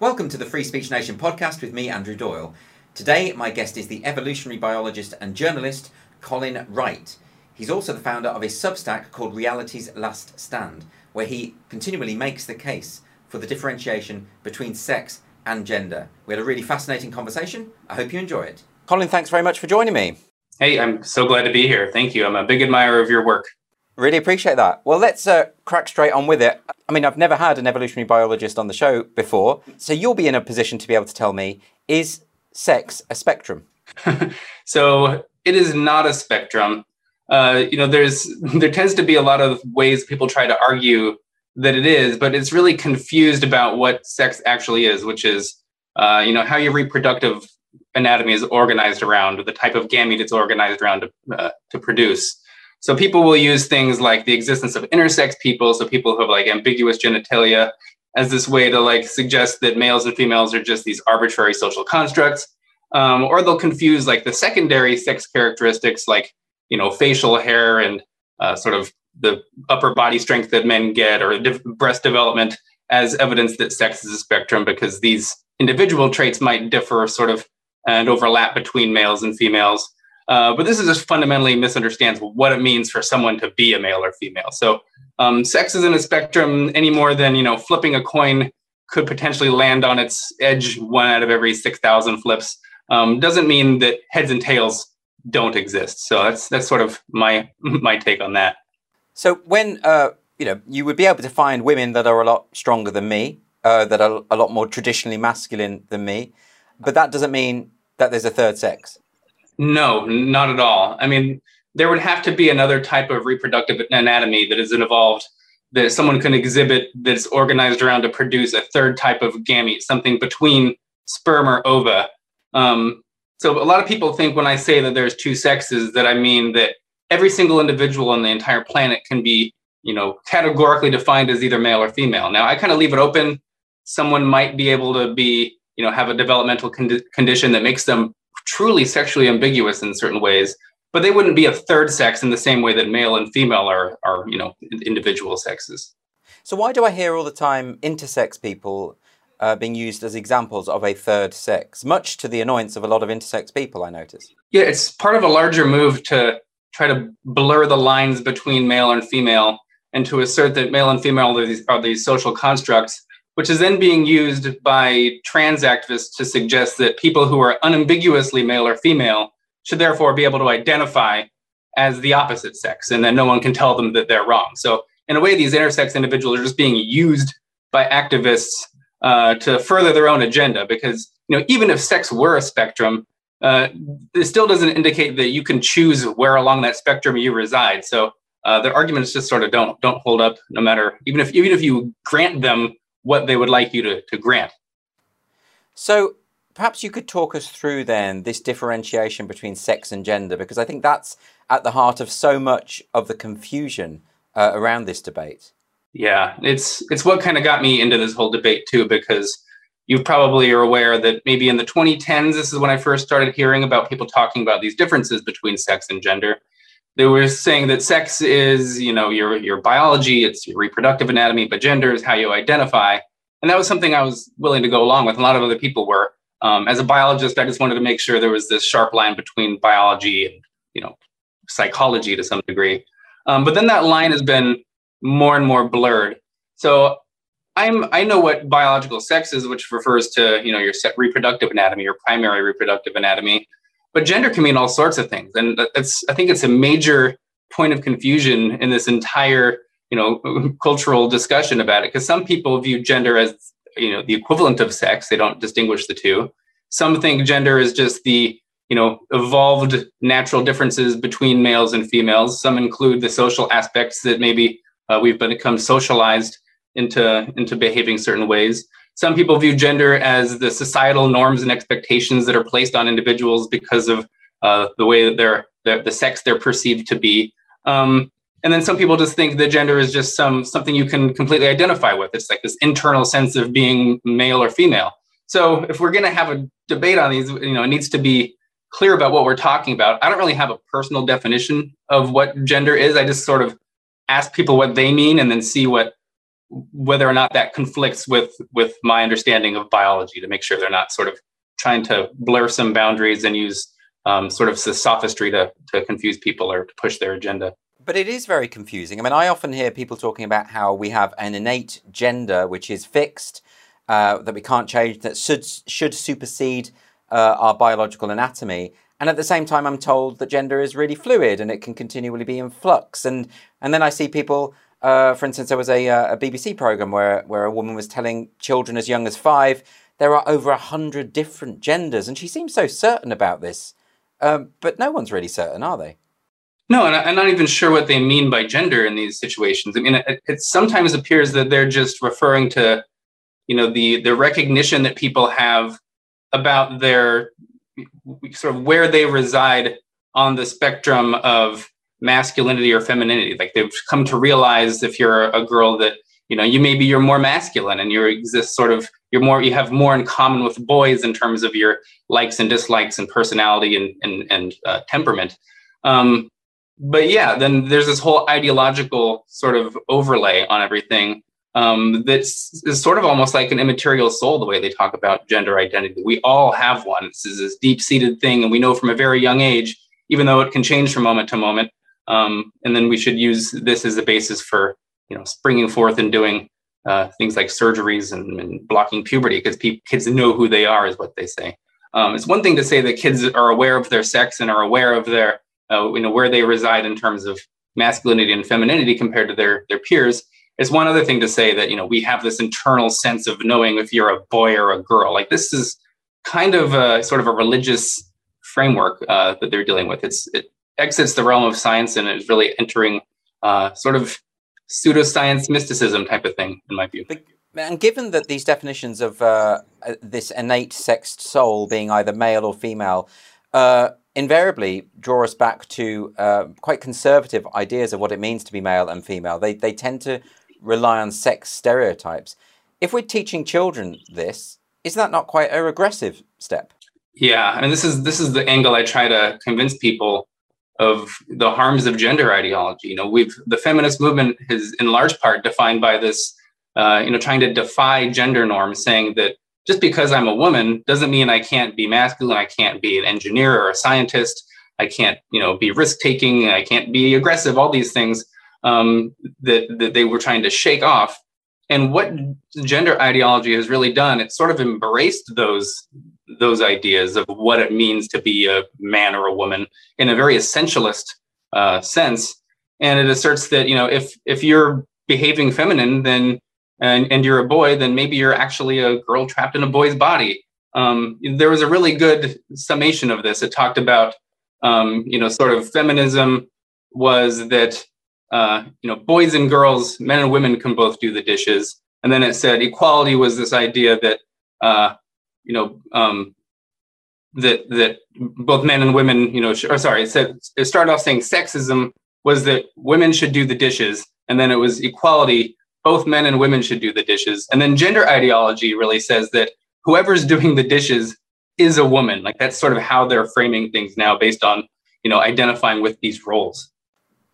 Welcome to the Free Speech Nation podcast with me, Andrew Doyle. Today, my guest is the evolutionary biologist and journalist Colin Wright. He's also the founder of a Substack called Reality's Last Stand, where he continually makes the case for the differentiation between sex and gender. We had a really fascinating conversation. I hope you enjoy it. Colin, thanks very much for joining me. Hey, I'm so glad to be here. Thank you. I'm a big admirer of your work. Really appreciate that. Well, let's uh, crack straight on with it. I mean, I've never had an evolutionary biologist on the show before, so you'll be in a position to be able to tell me is sex a spectrum? so it is not a spectrum. Uh, you know, there's there tends to be a lot of ways people try to argue that it is, but it's really confused about what sex actually is, which is, uh, you know, how your reproductive anatomy is organized around, the type of gamete it's organized around to, uh, to produce. So people will use things like the existence of intersex people, so people who have like ambiguous genitalia, as this way to like suggest that males and females are just these arbitrary social constructs. Um, or they'll confuse like the secondary sex characteristics, like you know facial hair and uh, sort of the upper body strength that men get, or breast development, as evidence that sex is a spectrum, because these individual traits might differ sort of and overlap between males and females. Uh, but this is just fundamentally misunderstands what it means for someone to be a male or female. So um, sex isn't a spectrum any more than you know flipping a coin could potentially land on its edge one out of every six thousand flips. Um, doesn't mean that heads and tails don't exist. So that's that's sort of my my take on that. So when uh, you know you would be able to find women that are a lot stronger than me, uh, that are a lot more traditionally masculine than me, but that doesn't mean that there's a third sex. No, not at all. I mean, there would have to be another type of reproductive anatomy that is involved that someone can exhibit that's organized around to produce a third type of gamete, something between sperm or ova. Um, so a lot of people think when I say that there's two sexes that I mean that every single individual on the entire planet can be, you know, categorically defined as either male or female. Now I kind of leave it open. Someone might be able to be, you know, have a developmental con- condition that makes them truly sexually ambiguous in certain ways, but they wouldn't be a third sex in the same way that male and female are, are you know, individual sexes. So why do I hear all the time intersex people uh, being used as examples of a third sex, much to the annoyance of a lot of intersex people, I notice? Yeah, it's part of a larger move to try to blur the lines between male and female and to assert that male and female are these, are these social constructs which is then being used by trans activists to suggest that people who are unambiguously male or female should therefore be able to identify as the opposite sex, and then no one can tell them that they're wrong. So, in a way, these intersex individuals are just being used by activists uh, to further their own agenda. Because you know, even if sex were a spectrum, uh, it still doesn't indicate that you can choose where along that spectrum you reside. So, uh, their arguments just sort of don't don't hold up, no matter even if even if you grant them what they would like you to, to grant. So perhaps you could talk us through then this differentiation between sex and gender, because I think that's at the heart of so much of the confusion uh, around this debate. Yeah, it's it's what kind of got me into this whole debate too, because you probably are aware that maybe in the 2010s, this is when I first started hearing about people talking about these differences between sex and gender they were saying that sex is, you know, your your biology, it's your reproductive anatomy, but gender is how you identify. And that was something I was willing to go along with. A lot of other people were. Um, as a biologist, I just wanted to make sure there was this sharp line between biology and, you know, psychology to some degree. Um, but then that line has been more and more blurred. So I'm I know what biological sex is, which refers to you know your reproductive anatomy, your primary reproductive anatomy but gender can mean all sorts of things. And that's i think it's a major point of confusion in this entire you know cultural discussion about it. Because some people view gender as you know the equivalent of sex. They don't distinguish the two. Some think gender is just the you know evolved natural differences between males and females. Some include the social aspects that maybe uh, we've become socialized into into behaving certain ways some people view gender as the societal norms and expectations that are placed on individuals because of uh, the way that they're, they're, the sex they're perceived to be. Um, and then some people just think that gender is just some something you can completely identify with. It's like this internal sense of being male or female. So if we're going to have a debate on these, you know, it needs to be clear about what we're talking about. I don't really have a personal definition of what gender is. I just sort of ask people what they mean and then see what whether or not that conflicts with with my understanding of biology to make sure they're not sort of trying to blur some boundaries and use um, sort of sophistry to, to confuse people or to push their agenda. But it is very confusing. I mean, I often hear people talking about how we have an innate gender which is fixed, uh, that we can't change, that should should supersede uh, our biological anatomy. And at the same time, I'm told that gender is really fluid and it can continually be in flux. And and then I see people, uh, for instance, there was a, uh, a BBC program where where a woman was telling children as young as five there are over a hundred different genders, and she seems so certain about this. Um, but no one's really certain, are they? No, and I'm not even sure what they mean by gender in these situations. I mean, it, it sometimes appears that they're just referring to, you know, the the recognition that people have about their sort of where they reside on the spectrum of masculinity or femininity. Like they've come to realize if you're a girl that you know you maybe you're more masculine and you exist sort of you're more you have more in common with boys in terms of your likes and dislikes and personality and and, and uh, temperament. Um, but yeah, then there's this whole ideological sort of overlay on everything um, that's is sort of almost like an immaterial soul the way they talk about gender identity. We all have one. This is this deep seated thing, and we know from a very young age, even though it can change from moment to moment. Um, and then we should use this as a basis for you know springing forth and doing uh, things like surgeries and, and blocking puberty because pe- kids know who they are, is what they say. Um, it's one thing to say that kids are aware of their sex and are aware of their uh, you know where they reside in terms of masculinity and femininity compared to their their peers. It's one other thing to say that you know we have this internal sense of knowing if you're a boy or a girl. Like this is kind of a sort of a religious framework uh, that they're dealing with. It's it exits the realm of science and is really entering uh, sort of pseudoscience mysticism type of thing in my view and given that these definitions of uh, uh, this innate sexed soul being either male or female uh, invariably draw us back to uh, quite conservative ideas of what it means to be male and female. They, they tend to rely on sex stereotypes. If we're teaching children this, is that not quite a regressive step? Yeah, and this is this is the angle I try to convince people of the harms of gender ideology. You know, we've the feminist movement is in large part defined by this, uh, you know, trying to defy gender norms, saying that just because I'm a woman doesn't mean I can't be masculine. I can't be an engineer or a scientist. I can't, you know, be risk taking. I can't be aggressive. All these things um, that that they were trying to shake off. And what gender ideology has really done, it's sort of embraced those those ideas of what it means to be a man or a woman in a very essentialist uh, sense. And it asserts that you know if if you're behaving feminine, then and, and you're a boy, then maybe you're actually a girl trapped in a boy's body. Um, there was a really good summation of this. It talked about, um, you know, sort of feminism was that, uh, you know, boys and girls, men and women can both do the dishes. And then it said equality was this idea that, uh, you know, um, that that both men and women, you know, or sorry, it said it started off saying sexism was that women should do the dishes, and then it was equality both men and women should do the dishes. And then gender ideology really says that whoever's doing the dishes is a woman. Like that's sort of how they're framing things now based on, you know, identifying with these roles.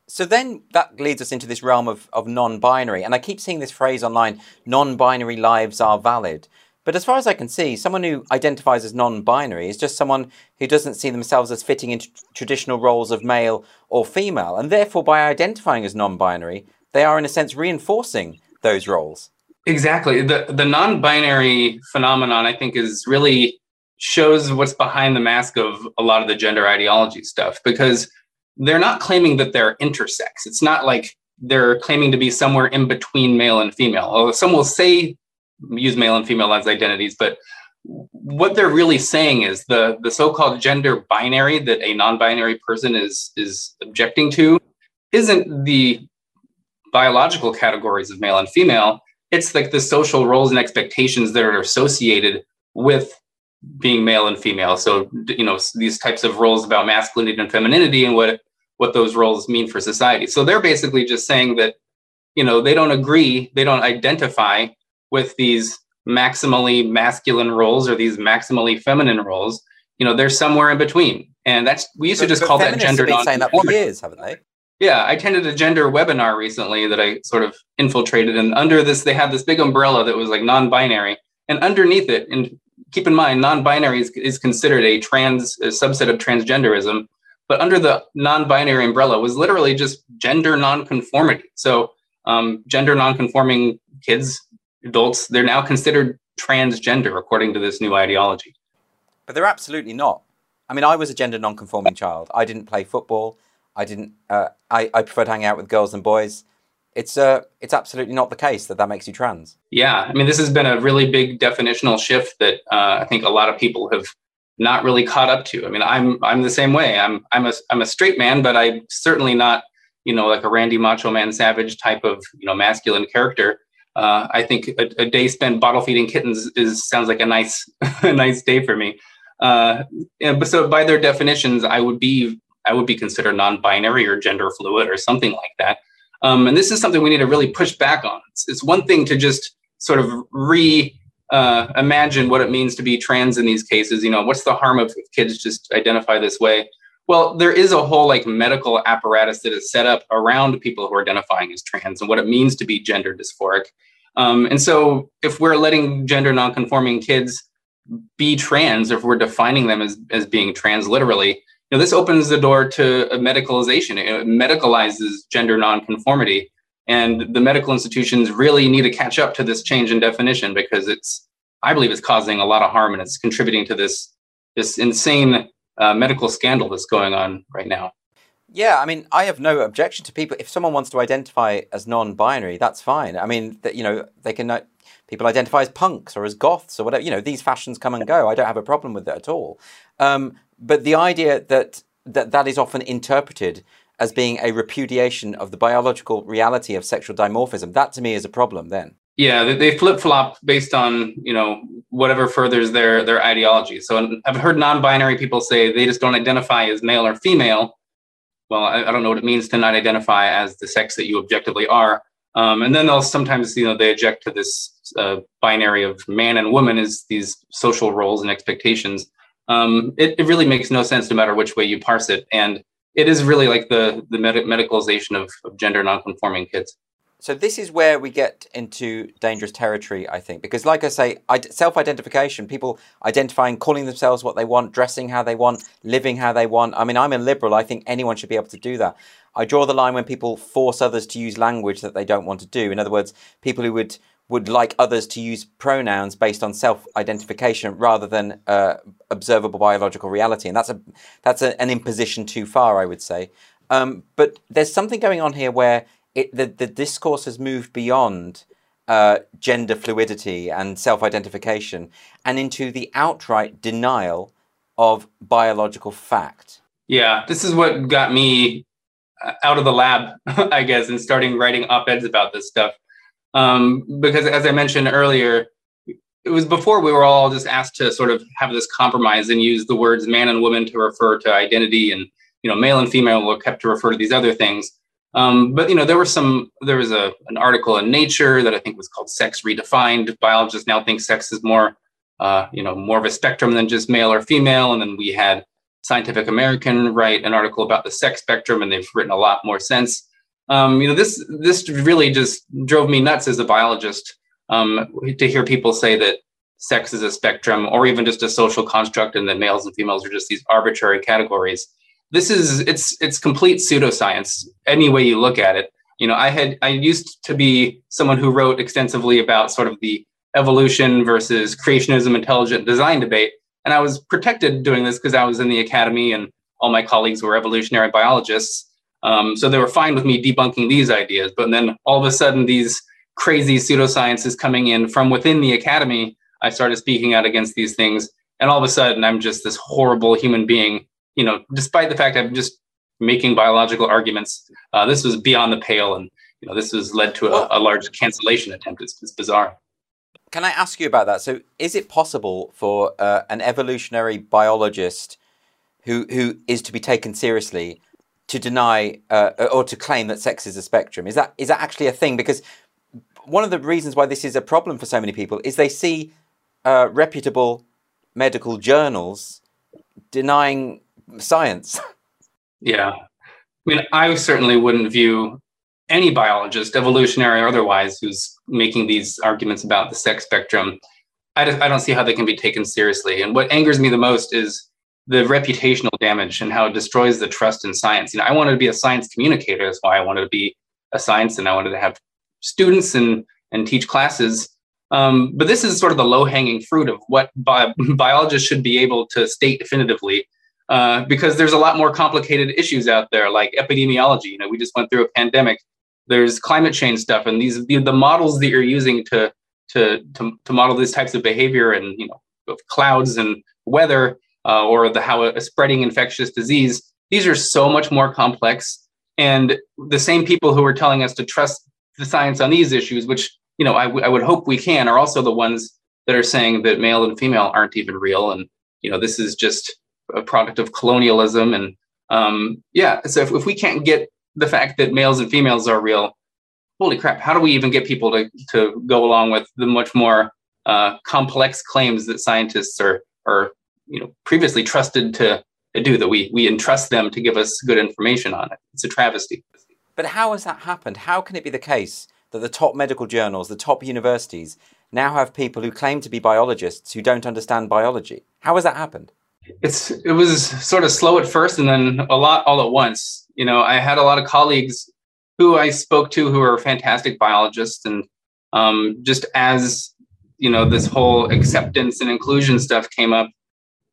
So then that leads us into this realm of, of non binary. And I keep seeing this phrase online non binary lives are valid. But as far as I can see, someone who identifies as non binary is just someone who doesn't see themselves as fitting into traditional roles of male or female. And therefore, by identifying as non binary, they are, in a sense, reinforcing those roles. Exactly. The the non-binary phenomenon I think is really shows what's behind the mask of a lot of the gender ideology stuff because they're not claiming that they're intersex. It's not like they're claiming to be somewhere in between male and female. Although some will say use male and female as identities, but what they're really saying is the the so-called gender binary that a non-binary person is is objecting to isn't the biological categories of male and female. It's like the social roles and expectations that are associated with being male and female. So, you know, these types of roles about masculinity and femininity and what what those roles mean for society. So they're basically just saying that, you know, they don't agree, they don't identify with these maximally masculine roles or these maximally feminine roles. You know, they're somewhere in between. And that's we used but, to just call that gender non saying that for years, haven't they? Yeah, I attended a gender webinar recently that I sort of infiltrated, and under this, they had this big umbrella that was like non-binary, and underneath it, and keep in mind, non-binary is, is considered a trans a subset of transgenderism, but under the non-binary umbrella was literally just gender non-conformity. So, um, gender non-conforming kids, adults, they're now considered transgender according to this new ideology. But they're absolutely not. I mean, I was a gender non-conforming child. I didn't play football. I didn't. Uh, I I preferred hanging out with girls than boys. It's uh, it's absolutely not the case that that makes you trans. Yeah, I mean, this has been a really big definitional shift that uh, I think a lot of people have not really caught up to. I mean, I'm I'm the same way. I'm I'm a I'm a straight man, but I'm certainly not you know like a Randy Macho Man Savage type of you know masculine character. Uh, I think a, a, day spent bottle feeding kittens is sounds like a nice a nice day for me. Uh, but so by their definitions, I would be I would be considered non-binary or gender fluid or something like that. Um, and this is something we need to really push back on. It's, it's one thing to just sort of re uh, imagine what it means to be trans in these cases. You know, what's the harm of if kids just identify this way? Well, there is a whole like medical apparatus that is set up around people who are identifying as trans and what it means to be gender dysphoric. Um, and so, if we're letting gender nonconforming kids be trans, if we're defining them as as being trans literally, you know, this opens the door to medicalization. It medicalizes gender nonconformity. And the medical institutions really need to catch up to this change in definition because it's, I believe, it's causing a lot of harm and it's contributing to this this insane uh, medical scandal that's going on right now. Yeah, I mean, I have no objection to people. If someone wants to identify as non-binary, that's fine. I mean, that you know, they can. Uh, people identify as punks or as goths or whatever. You know, these fashions come and go. I don't have a problem with it at all. Um, but the idea that, that that is often interpreted as being a repudiation of the biological reality of sexual dimorphism, that to me is a problem then. Yeah, they flip flop based on you know whatever furthers their their ideology. So I've heard non-binary people say they just don't identify as male or female. Well, I, I don't know what it means to not identify as the sex that you objectively are. Um, and then they'll sometimes you know they object to this uh, binary of man and woman as these social roles and expectations um, it, it really makes no sense no matter which way you parse it. And it is really like the, the med- medicalization of, of gender nonconforming kids. So this is where we get into dangerous territory, I think, because, like I say, self-identification, people identifying, calling themselves what they want, dressing how they want, living how they want. I mean, I'm a liberal. I think anyone should be able to do that. I draw the line when people force others to use language that they don't want to do. In other words, people who would would like others to use pronouns based on self-identification rather than uh, observable biological reality, and that's a that's a, an imposition too far, I would say. Um, but there's something going on here where it, the the discourse has moved beyond uh, gender fluidity and self-identification and into the outright denial of biological fact. Yeah, this is what got me uh, out of the lab, I guess, and starting writing op-eds about this stuff um, because as I mentioned earlier, it was before we were all just asked to sort of have this compromise and use the words man and woman to refer to identity, and you know, male and female were kept to refer to these other things. Um, but you know, there was some. There was a an article in Nature that I think was called "Sex Redefined." Biologists now think sex is more, uh, you know, more of a spectrum than just male or female. And then we had Scientific American write an article about the sex spectrum, and they've written a lot more sense um, you know, this this really just drove me nuts as a biologist um, to hear people say that sex is a spectrum or even just a social construct, and that males and females are just these arbitrary categories. This is it's it's complete pseudoscience any way you look at it. You know, I had I used to be someone who wrote extensively about sort of the evolution versus creationism intelligent design debate, and I was protected doing this because I was in the academy and all my colleagues were evolutionary biologists um, so they were fine with me debunking these ideas. But then all of a sudden, these crazy pseudosciences coming in from within the academy, I started speaking out against these things. And all of a sudden, I'm just this horrible human being. You know, despite the fact I'm just making biological arguments, uh, this was beyond the pale, and you know, this has led to a, a large cancellation attempt. It's, it's, bizarre. Can I ask you about that? So, is it possible for uh, an evolutionary biologist who who is to be taken seriously to deny uh, or to claim that sex is a spectrum. Is that is that actually a thing? Because one of the reasons why this is a problem for so many people is they see uh, reputable medical journals denying science. Yeah, I mean, I certainly wouldn't view any biologist, evolutionary or otherwise, who's making these arguments about the sex spectrum. I, just, I don't see how they can be taken seriously. And what angers me the most is the reputational damage and how it destroys the trust in science. You know, I wanted to be a science communicator. That's why I wanted to be a science, and I wanted to have students and and teach classes. Um, but this is sort of the low hanging fruit of what bi- biologists should be able to state definitively, uh, because there's a lot more complicated issues out there, like epidemiology. You know, we just went through a pandemic. There's climate change stuff, and these the, the models that you're using to, to to to model these types of behavior and you know of clouds and weather uh, or the how a spreading infectious disease. These are so much more complex, and the same people who are telling us to trust the science on these issues, which you know I, w- I would hope we can, are also the ones that are saying that male and female aren't even real, and you know this is just a product of colonialism, and um, yeah. So if, if we can't get the fact that males and females are real, holy crap! How do we even get people to to go along with the much more uh, complex claims that scientists are are you know previously trusted to, to do that we we entrust them to give us good information on it it's a travesty but how has that happened how can it be the case that the top medical journals the top universities now have people who claim to be biologists who don't understand biology how has that happened it's it was sort of slow at first and then a lot all at once you know i had a lot of colleagues who i spoke to who are fantastic biologists and um, just as you know this whole acceptance and inclusion stuff came up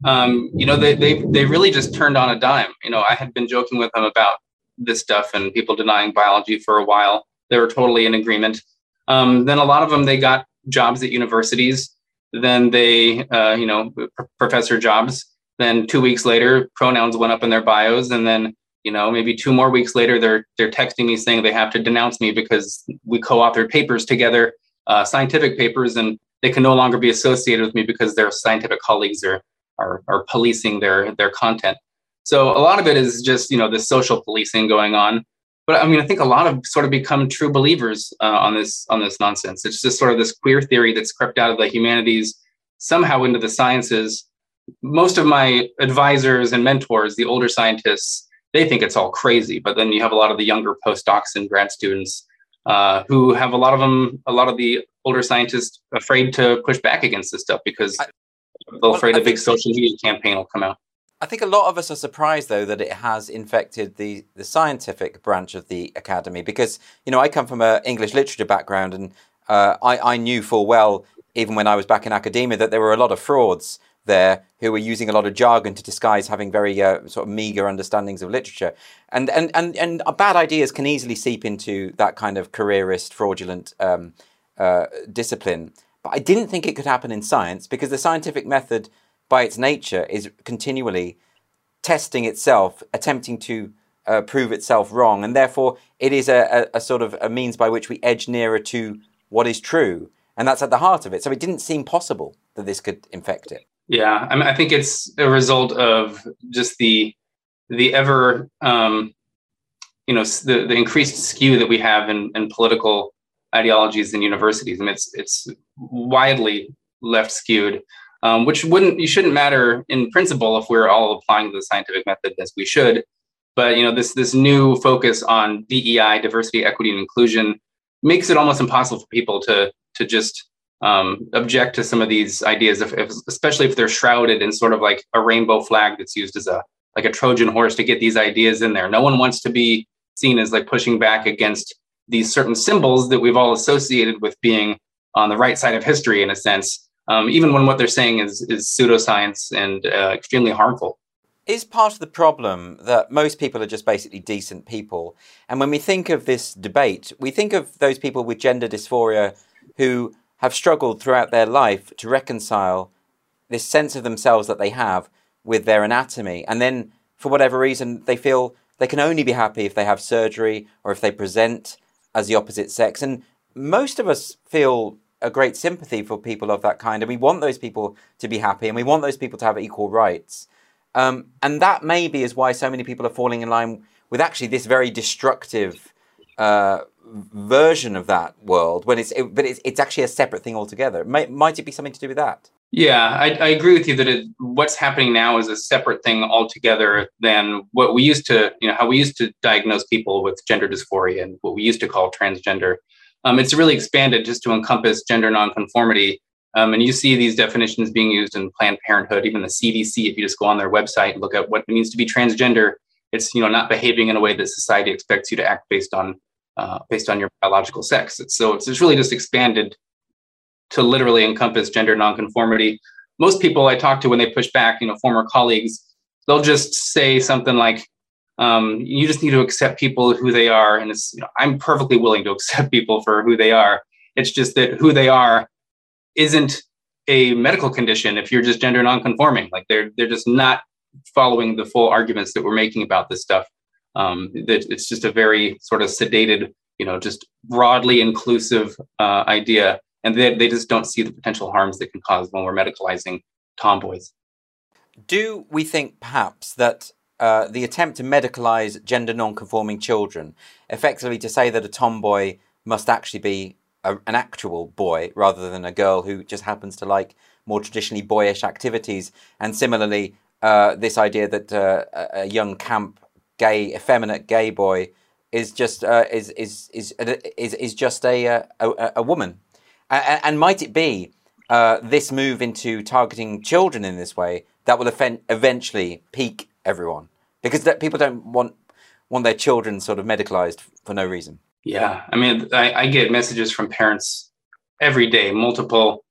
um, you know, they, they, they really just turned on a dime. You know, I had been joking with them about this stuff and people denying biology for a while. They were totally in agreement. Um, then a lot of them, they got jobs at universities. Then they, uh, you know, professor jobs. Then two weeks later, pronouns went up in their bios. And then, you know, maybe two more weeks later, they're, they're texting me saying they have to denounce me because we co-authored papers together, uh, scientific papers, and they can no longer be associated with me because their scientific colleagues are are, are policing their their content. So a lot of it is just you know the social policing going on. But I mean, I think a lot of sort of become true believers uh, on this on this nonsense. It's just sort of this queer theory that's crept out of the humanities somehow into the sciences. Most of my advisors and mentors, the older scientists, they think it's all crazy. But then you have a lot of the younger postdocs and grad students uh, who have a lot of them, a lot of the older scientists afraid to push back against this stuff because they're afraid well, a big social media campaign will come out. I think a lot of us are surprised, though, that it has infected the, the scientific branch of the academy because, you know, I come from an English literature background and uh, I, I knew full well, even when I was back in academia, that there were a lot of frauds there who were using a lot of jargon to disguise having very uh, sort of meager understandings of literature. And, and, and, and bad ideas can easily seep into that kind of careerist, fraudulent um, uh, discipline. But I didn't think it could happen in science because the scientific method, by its nature, is continually testing itself, attempting to uh, prove itself wrong, and therefore it is a, a, a, sort of a means by which we edge nearer to what is true, and that's at the heart of it. So it didn't seem possible that this could infect it. Yeah, I mean, I think it's a result of just the the ever um, you know the, the increased skew that we have in, in political ideologies in universities. I mean, it's it's widely left skewed, um, which wouldn't you shouldn't matter in principle if we're all applying the scientific method as we should. But you know, this this new focus on DEI, diversity, equity, and inclusion, makes it almost impossible for people to to just um, object to some of these ideas, if, if, especially if they're shrouded in sort of like a rainbow flag that's used as a like a Trojan horse to get these ideas in there. No one wants to be seen as like pushing back against these certain symbols that we've all associated with being on the right side of history in a sense, um, even when what they're saying is, is pseudoscience and uh, extremely harmful. Is part of the problem that most people are just basically decent people. And when we think of this debate, we think of those people with gender dysphoria who have struggled throughout their life to reconcile this sense of themselves that they have with their anatomy. And then, for whatever reason, they feel they can only be happy if they have surgery or if they present as the opposite sex. And most of us feel a great sympathy for people of that kind, and we want those people to be happy, and we want those people to have equal rights. Um, and that maybe is why so many people are falling in line with actually this very destructive uh, version of that world when it's it, but it's, it's actually a separate thing altogether. Might, might it be something to do with that? Yeah i, I agree with you that it, what's happening now is a separate thing altogether than what we used to you know how we used to diagnose people with gender dysphoria and what we used to call transgender. Um, it's really expanded just to encompass gender nonconformity. Um, and you see these definitions being used in planned parenthood even the cdc if you just go on their website and look at what it means to be transgender it's you know not behaving in a way that society expects you to act based on uh, based on your biological sex. So it's, it's really just expanded to literally encompass gender nonconformity. Most people I talk to when they push back, you know, former colleagues, they'll just say something like, um, "You just need to accept people who they are," and it's you know, I'm perfectly willing to accept people for who they are. It's just that who they are isn't a medical condition if you're just gender nonconforming. Like they're they're just not following the full arguments that we're making about this stuff um, that it's just a very sort of sedated, you know, just broadly inclusive uh, idea, and they, they just don't see the potential harms that can cause when we're medicalizing tomboys. Do we think perhaps that uh, the attempt to medicalize gender non-conforming children, effectively to say that a tomboy must actually be a, an actual boy rather than a girl who just happens to like more traditionally boyish activities, and similarly, uh, this idea that uh, a young camp gay, effeminate gay boy is just uh, is, is is is is just a uh, a, a woman, and, and, might it be uh, this move into targeting children in this way that will offend, eventually peak everyone because that people don't want want their children sort of medicalized for no reason. Yeah, I mean, I, I get messages from parents every day, multiple,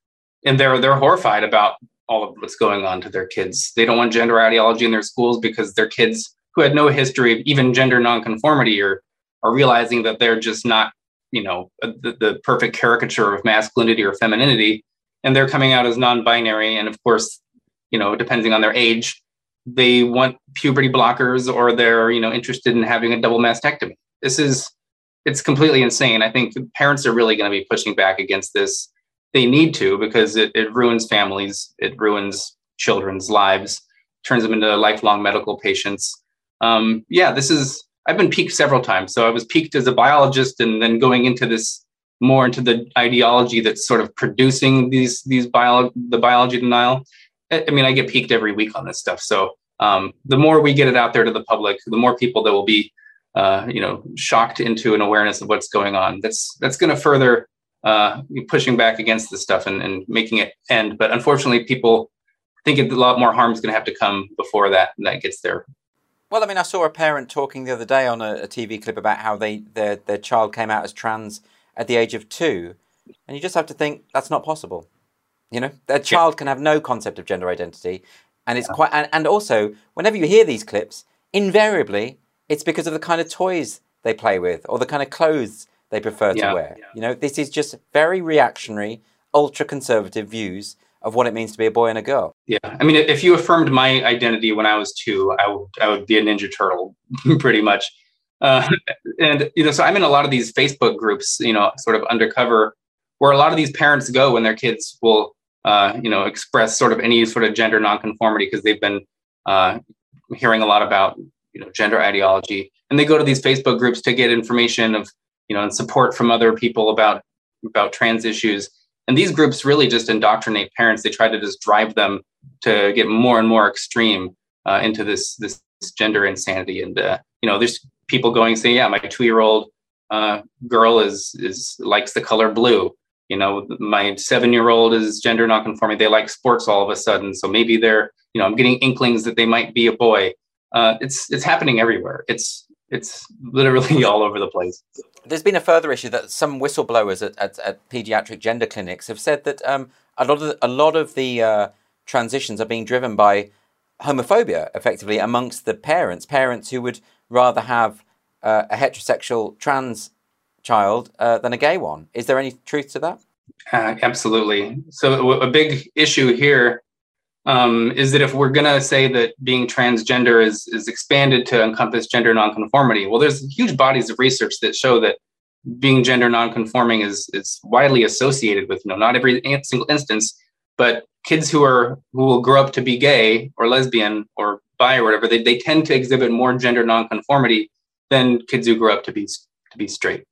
and they're they're horrified about all of what's going on to their kids. They don't want gender ideology in their schools because their kids who had no history of even gender nonconformity are are realizing that they're just not you know the, the perfect caricature of masculinity or femininity. And they're coming out as non-binary. And of course you know depending on their age they want puberty blockers or they're you know interested in having a double mastectomy. This is it's completely insane. I think parents are really going to be pushing back against this. They need to because it, it ruins families. It ruins children's lives. Turns them into lifelong medical patients um, yeah, this is, I've been peaked several times. So I was peaked as a biologist and then going into this more into the ideology that's sort of producing these, these bio, the biology denial. I, I mean, I get peaked every week on this stuff. So um, the more we get it out there to the public, the more people that will be, uh, you know, shocked into an awareness of what's going on. That's, that's going to further uh, pushing back against this stuff and, and making it end. But unfortunately, people think a lot more harm is going to have to come before that that gets there well, I mean, I saw a parent talking the other day on a, a, TV clip about how they their their child came out as trans at the age of two, and you just have to think that's not possible. You know, their child yeah. can have no concept of gender identity, and it's yeah. quite. And, and also, whenever you hear these clips, invariably it's because of the kind of toys they play with or the kind of clothes they prefer yeah. to wear. You know, this is just very reactionary, ultra conservative views of what it means to be a boy and a girl. Yeah, I mean, if you affirmed my identity when I was two, I would I would be a Ninja Turtle, pretty much. Uh, and you know, so I'm in a lot of these Facebook groups, you know, sort of undercover, where a lot of these parents go when their kids will, uh, you know, express sort of any sort of gender nonconformity because they've been uh, hearing a lot about you know gender ideology, and they go to these Facebook groups to get information of you know and support from other people about about trans issues and these groups really just indoctrinate parents. They try to just drive them to get more and more extreme uh, into this this gender insanity. And uh, you know, there's people going saying, "Yeah, my two year old uh, girl is is likes the color blue." You know, my seven year old is gender nonconforming. They like sports all of a sudden, so maybe they're you know I'm getting inklings that they might be a boy. Uh, it's it's happening everywhere. It's it's literally all over the place. There's been a further issue that some whistleblowers at, at, at pediatric gender clinics have said that um, a lot of the, a lot of the uh, transitions are being driven by homophobia, effectively amongst the parents. Parents who would rather have uh, a heterosexual trans child uh, than a gay one. Is there any truth to that? Uh, absolutely. So a big issue here um, is that if we're going to say that being transgender is, is expanded to encompass gender nonconformity, well, there's huge bodies of research that show that being gender nonconforming is, is widely associated with, you know, not every single instance, but kids who are who will grow up to be gay or lesbian or bi or whatever, they, they tend to exhibit more gender nonconformity than kids who grow up to be to be straight.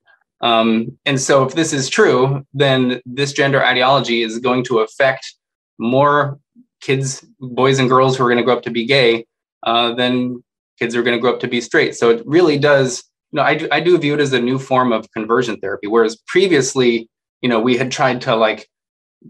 Um, and so, if this is true, then this gender ideology is going to affect more kids, boys and girls who are going to grow up to be gay uh, kids are going to grow up to be straight. So it really does. You know, I do, I do view it as a new form of conversion therapy, whereas previously, you know, we had tried to like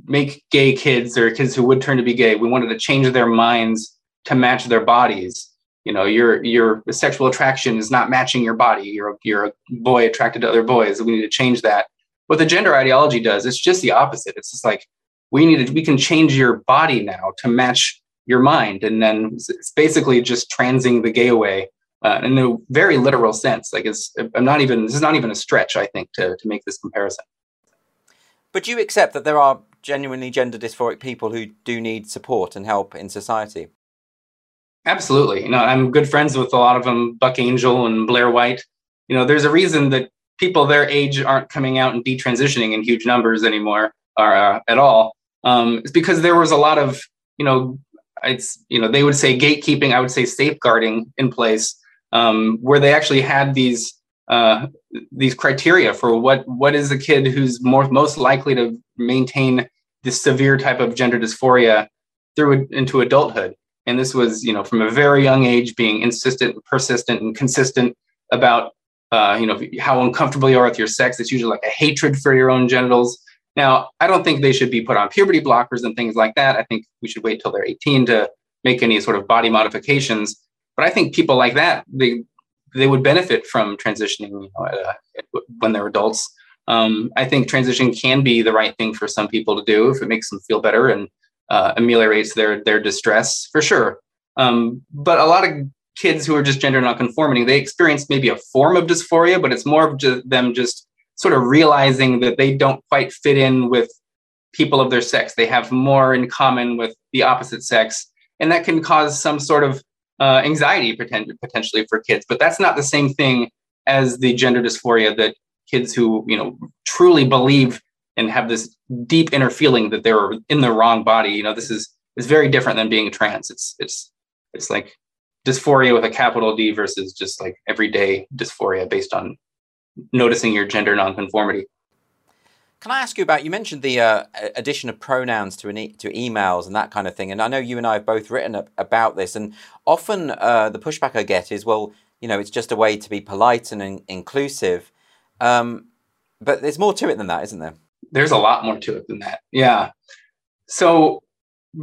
make gay kids or kids who would turn to be gay. We wanted to change their minds to match their bodies. You know, your your sexual attraction is not matching your body. You're you're a boy attracted to other boys. We need to change that. What the gender ideology does, it's just the opposite. It's just like we need to, we can change your body now to match your mind, and then it's basically just transing the gay away uh, in a very literal sense. Like it's, I'm not even this is not even a stretch. I think to to make this comparison. But you accept that there are genuinely gender dysphoric people who do need support and help in society. Absolutely. You know, I'm good friends with a lot of them, Buck Angel and Blair White. You know, there's a reason that people their age aren't coming out and detransitioning in huge numbers anymore or uh, at all. Um, it's because there was a lot of, you know, it's, you know, they would say gatekeeping, I would say safeguarding in place um, where they actually had these uh, these criteria for what what is a kid who's more most likely to maintain this severe type of gender dysphoria through into adulthood. And this was you know from a very young age being insistent persistent and consistent about uh, you know how uncomfortable you are with your sex. It's usually like a hatred for your own genitals now i don't think they should be put on puberty blockers and things like that i think we should wait till they're 18 to make any sort of body modifications but i think people like that they they would benefit from transitioning you know, when they're adults. Um, I think transition can be the right thing for some people to do if it makes them feel better and uh, ameliorates their their distress for sure. Um, but a lot of kids who are just gender nonconforming, they experience maybe a form of dysphoria, but it's more of just them just sort of realizing that they don't quite fit in with people of their sex. They have more in common with the opposite sex, and that can cause some sort of uh, anxiety potentially for kids. But that's not the same thing as the gender dysphoria that kids who you know truly believe and have this deep inner feeling that they're in the wrong body. You know, this is is very different than being trans. It's it's it's like dysphoria with a capital D versus just like everyday dysphoria based on noticing your gender nonconformity. Can I ask you about? You mentioned the uh, addition of pronouns to e- to emails and that kind of thing, and I know you and I have both written about this. And often uh, the pushback I get is, well, you know, it's just a way to be polite and in- inclusive. Um, but there's more to it than that, isn't there? There's a lot more to it than that. Yeah. So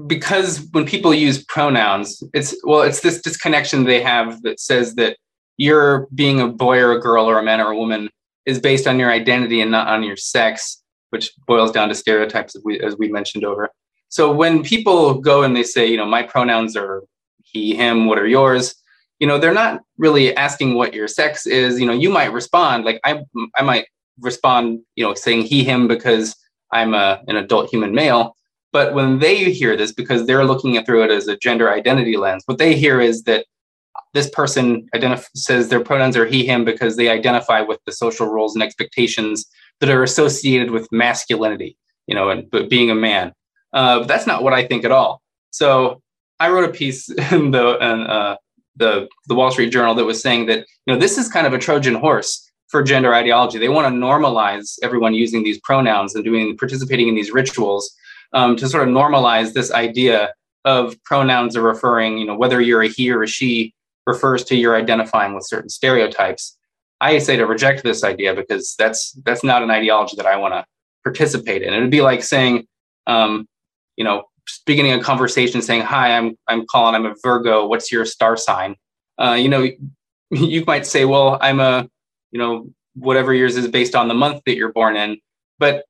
because when people use pronouns, it's well, it's this disconnection they have that says that you're being a boy or a girl or a man or a woman is based on your identity and not on your sex which boils down to stereotypes as we, as we mentioned over. So when people go and they say, you know, my pronouns are he, him, what are yours? You know, they're not really asking what your sex is. You know, you might respond like I, I might respond, you know, saying he, him because I'm a, an adult human male. But when they hear this, because they're looking through it as a gender identity lens, what they hear is that this person identif- says their pronouns are he, him because they identify with the social roles and expectations that are associated with masculinity, you know, and but being a man. Uh, but that's not what I think at all. So I wrote a piece in the in, uh, the the Wall Street Journal that was saying that you know this is kind of a Trojan horse for gender ideology. They want to normalize everyone using these pronouns and doing participating in these rituals um, to sort of normalize this idea of pronouns are referring, you know, whether you're a he or a she refers to your identifying with certain stereotypes. I say to reject this idea because that's that's not an ideology that I want to participate in. It would be like saying, um, you know, beginning a conversation saying, "Hi, I'm I'm Colin. I'm a Virgo. What's your star sign?" Uh, you know, you might say, "Well, I'm a, you know, whatever yours is based on the month that you're born in." But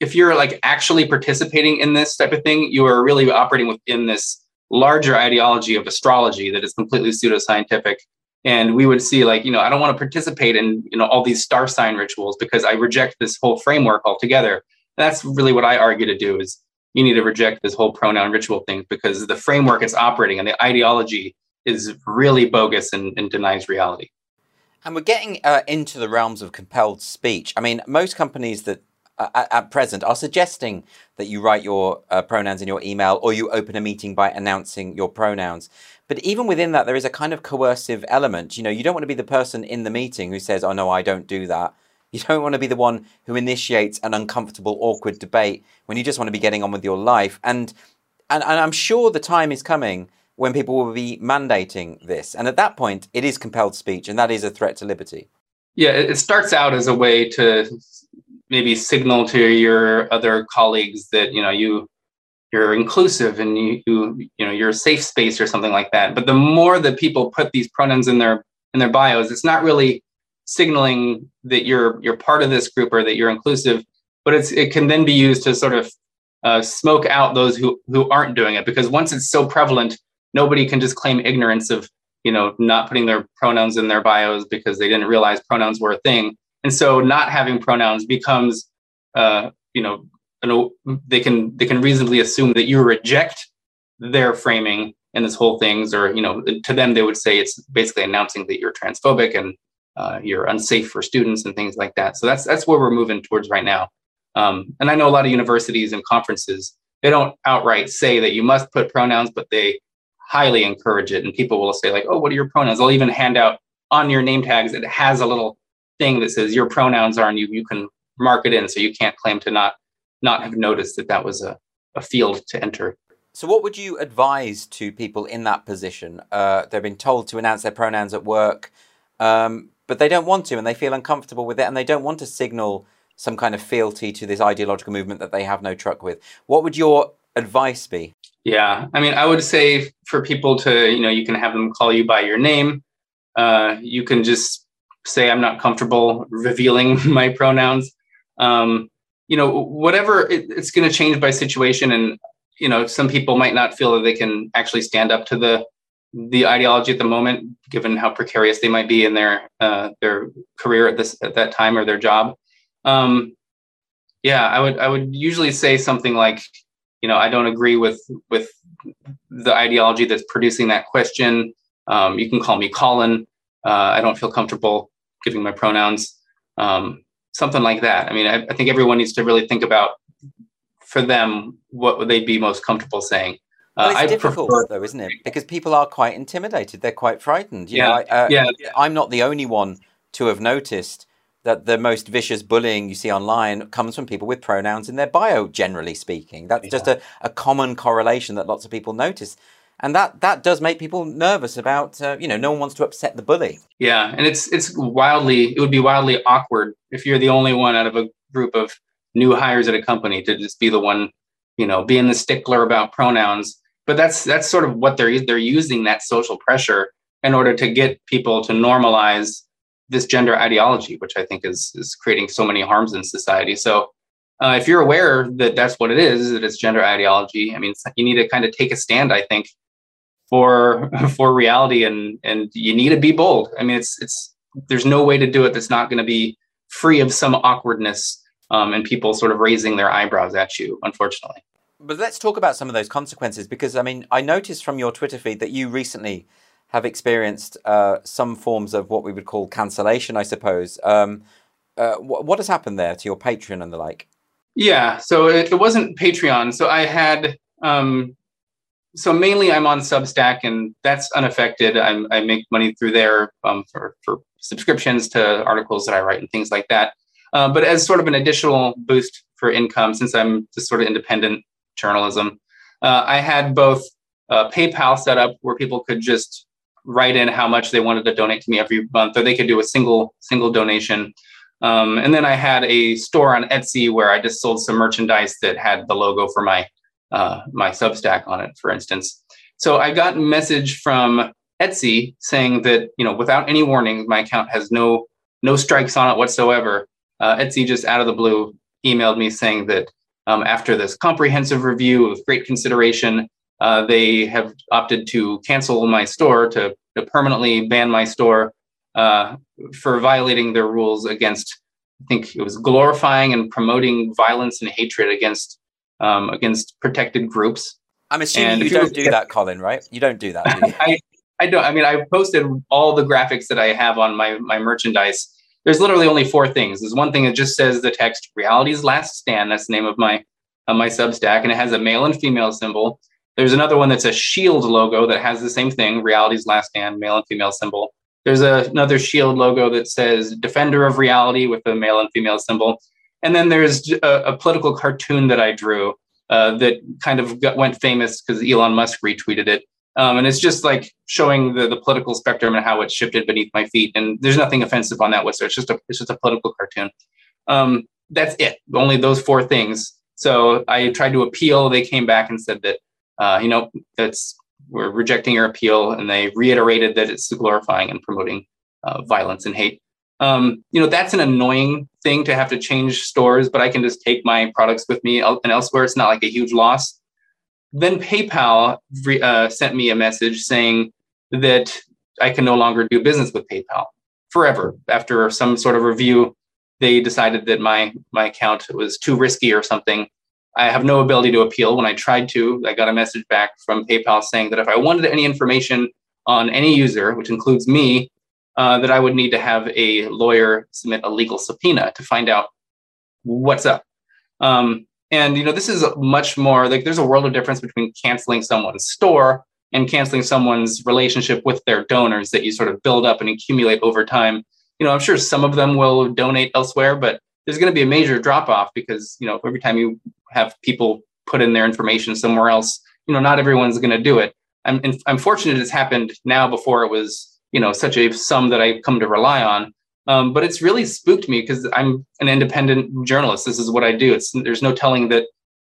if you're like actually participating in this type of thing, you are really operating within this larger ideology of astrology that is completely pseudoscientific. And we would see like you know i don't want to participate in you know all these star sign rituals because i reject this whole framework altogether. And that's really what i argue to do is you need to reject this whole pronoun ritual thing because the framework it's operating and the ideology is really bogus and, and denies reality. And we're getting uh, into the realms of compelled speech. I mean most companies that at, at, present are suggesting that you write your uh, pronouns in your email or you open a meeting by announcing your pronouns. But even within that, there is a kind of coercive element. You know, you don't want to be the person in the meeting who says, "Oh no, I don't do that." You don't want to be the one who initiates an uncomfortable, awkward debate when you just want to be getting on with your life. And and, and I'm sure the time is coming when people will be mandating this. And at that point, it is compelled speech, and that is a threat to liberty. Yeah, it starts out as a way to maybe signal to your other colleagues that you know you you're inclusive and you, you you know you're a safe space or something like that. But the more that people put these pronouns in their in their bios, it's not really signaling that you're you're part of this group or that you're inclusive, but it's it can then be used to sort of uh, smoke out those who who aren't doing it because once it's so prevalent, nobody can just claim ignorance of you know not putting their pronouns in their bios because they didn't realize pronouns were a thing, and so not having pronouns becomes uh, you know they can they can reasonably assume that you reject their framing and this whole things or you know to them they would say it's basically announcing that you're transphobic and uh, you're unsafe for students and things like that. So that's that's where we're moving towards right now. Um, and i know a lot of universities and conferences they don't outright say that you must put pronouns but they highly encourage it. And people will say like oh what are your pronouns? They'll even hand out on your name tags it has a little thing that says your pronouns are and you you can mark it in so you can't claim to not not have noticed that that was a, a field to enter. So, what would you advise to people in that position? Uh, they've been told to announce their pronouns at work, um, but they don't want to, and they feel uncomfortable with it, and they don't want to signal some kind of fealty to this ideological movement that they have no truck with. What would your advice be? Yeah, I mean, I would say for people to, you know, you can have them call you by your name. Uh, you can just say, I'm not comfortable revealing my pronouns. Um, you know whatever it, it's going to change by situation and you know some people might not feel that they can actually stand up to the the ideology at the moment given how precarious they might be in their uh, their career at this at that time or their job. Um, yeah i would i would usually say something like you know i don't agree with with the ideology that's producing that question. Um, you can call me colin. Uh, i don't feel comfortable giving my pronouns um, something like that. I mean, I, I, think everyone needs to really think about for them what would they be most comfortable saying. Uh, well, it's difficult prefer- though, isn't it? Because people are quite intimidated. They're quite frightened. You yeah, know, I, uh, yeah. I'm not the only one to have noticed that the most vicious bullying you see online comes from people with pronouns in their bio. Generally speaking, that's yeah. just a, a common correlation that lots of people notice and that that does make people nervous about uh, you know no one wants to upset the bully. Yeah and it's it's wildly it would be wildly awkward if you're the only one out of a group of new hires at a company to just be the one you know being the stickler about pronouns. But that's that's sort of what they're they're using that social pressure in order to get people to normalize this gender ideology which i think is is creating so many harms in society. So uh, if you're aware that that's what it is that it's gender ideology i mean you need to kind of take a stand i think for for reality and and you need to be bold. I mean it's it's there's no way to do it that's not going to be free of some awkwardness um, and people sort of raising their eyebrows at you unfortunately. But let's talk about some of those consequences because i mean i noticed from your twitter feed that you recently have experienced uh, some forms of what we would call cancellation i suppose. Um, uh, wh- what has happened there to your patreon and the like? Yeah so it, it wasn't patreon. So i had um, so mainly I'm on Substack, and that's unaffected. I'm, i make money through there um, for for subscriptions to articles that I write and things like that. Uh, but as sort of an additional boost for income, since I'm just sort of independent journalism, uh, I had both uh, PayPal set up where people could just write in how much they wanted to donate to me every month, or they could do a single single donation. Um, and then I had a store on Etsy where I just sold some merchandise that had the logo for my uh, my Substack on it, for instance. So I got a message from Etsy saying that you know without any warning, my account has no no strikes on it whatsoever. Uh, Etsy just out of the blue emailed me saying that um, after this comprehensive review of great consideration, uh, they have opted to cancel my store to, to permanently ban my store uh, for violating their rules against. I think it was glorifying and promoting violence and hatred against um, against protected groups. I'm assuming and you don't do that, Colin, right? You don't do that. Do I, I don't. I mean, I posted all the graphics that I have on my my merchandise. There's literally only four things. There's one thing that just says the text "Reality's Last Stand." That's the name of my my Substack, and it has a male and female symbol. There's another one that's a shield logo that has the same thing: Reality's Last Stand, male and female symbol. There's a, another shield logo that says Defender of Reality with a male and female symbol. And then there's a, a political cartoon that I drew uh, that kind of got, went famous because Elon Musk retweeted it. Um, and it's just like showing the, the political spectrum and how it shifted beneath my feet. And there's nothing offensive on that whatsoever. It's just a it's just a political cartoon. Um, that's it. Only those four things. So I tried to appeal. They came back and said that uh, you know that's we're rejecting your appeal, and they reiterated that it's glorifying and promoting uh, violence and hate. Um, you know that's an annoying thing to have to change stores, but I can just take my products with me and elsewhere. It's not like a huge loss. Then PayPal uh, sent me a message saying that I can no longer do business with PayPal forever after some sort of review they decided that my my account was too risky or something. I have no ability to appeal. When I tried to, I got a message back from PayPal saying that if I wanted any information on any user, which includes me, uh, that I would need to have a lawyer submit a legal subpoena to find out what's up. Um, and you know, this is much more like there's a world of difference between canceling someone's store and canceling someone's relationship with their donors that you sort of build up and accumulate over time you know, I'm sure some of them will donate elsewhere, but there's going to be a major drop off because, you know, every time you have people put in their information somewhere else, you know, not everyone's going to do it. I'm, I'm fortunate it's happened now before it was, you know, such a sum that I come to rely on. Um, but it's really spooked me because I'm an independent journalist. This is what I do. It's there's no telling that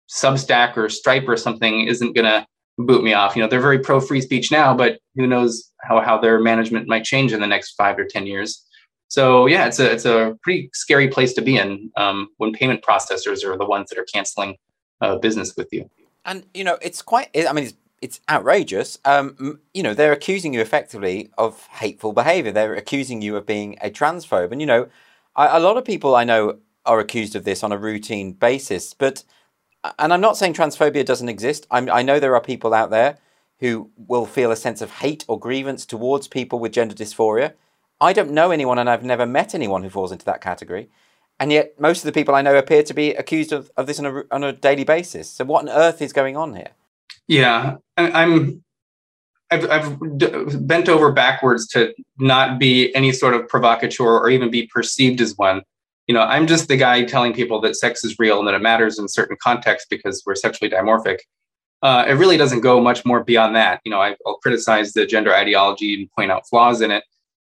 Substack or Stripe or something isn't to boot me off. You know, they're very pro free speech now, but who knows how how their management might change in the next five or ten years. So yeah, it's a it's a pretty scary place to be in um, when payment processors are the ones that are canceling uh, business with you. And you know, it's quite. I mean, it's, it's outrageous. Um, you know, they're accusing you effectively of hateful behaviour. They're accusing you of being a transphobe. And you know, I, a lot of people I know are accused of this on a routine basis. But and I'm not saying transphobia doesn't exist. I'm, I know there are people out there who will feel a sense of hate or grievance towards people with gender dysphoria I don't know anyone and I've never met anyone who falls into that category. And yet, most of the people I know appear to be accused of, of this on a, on a daily basis. So, what on earth is going on here? Yeah, I'm. I've, I've bent over backwards to not be any sort of provocateur or even be perceived as one. You know, I'm just the guy telling people that sex is real and that it matters in certain contexts because we're sexually dimorphic. Uh, it really doesn't go much more beyond that. You know, I'll criticize the gender ideology and point out flaws in it,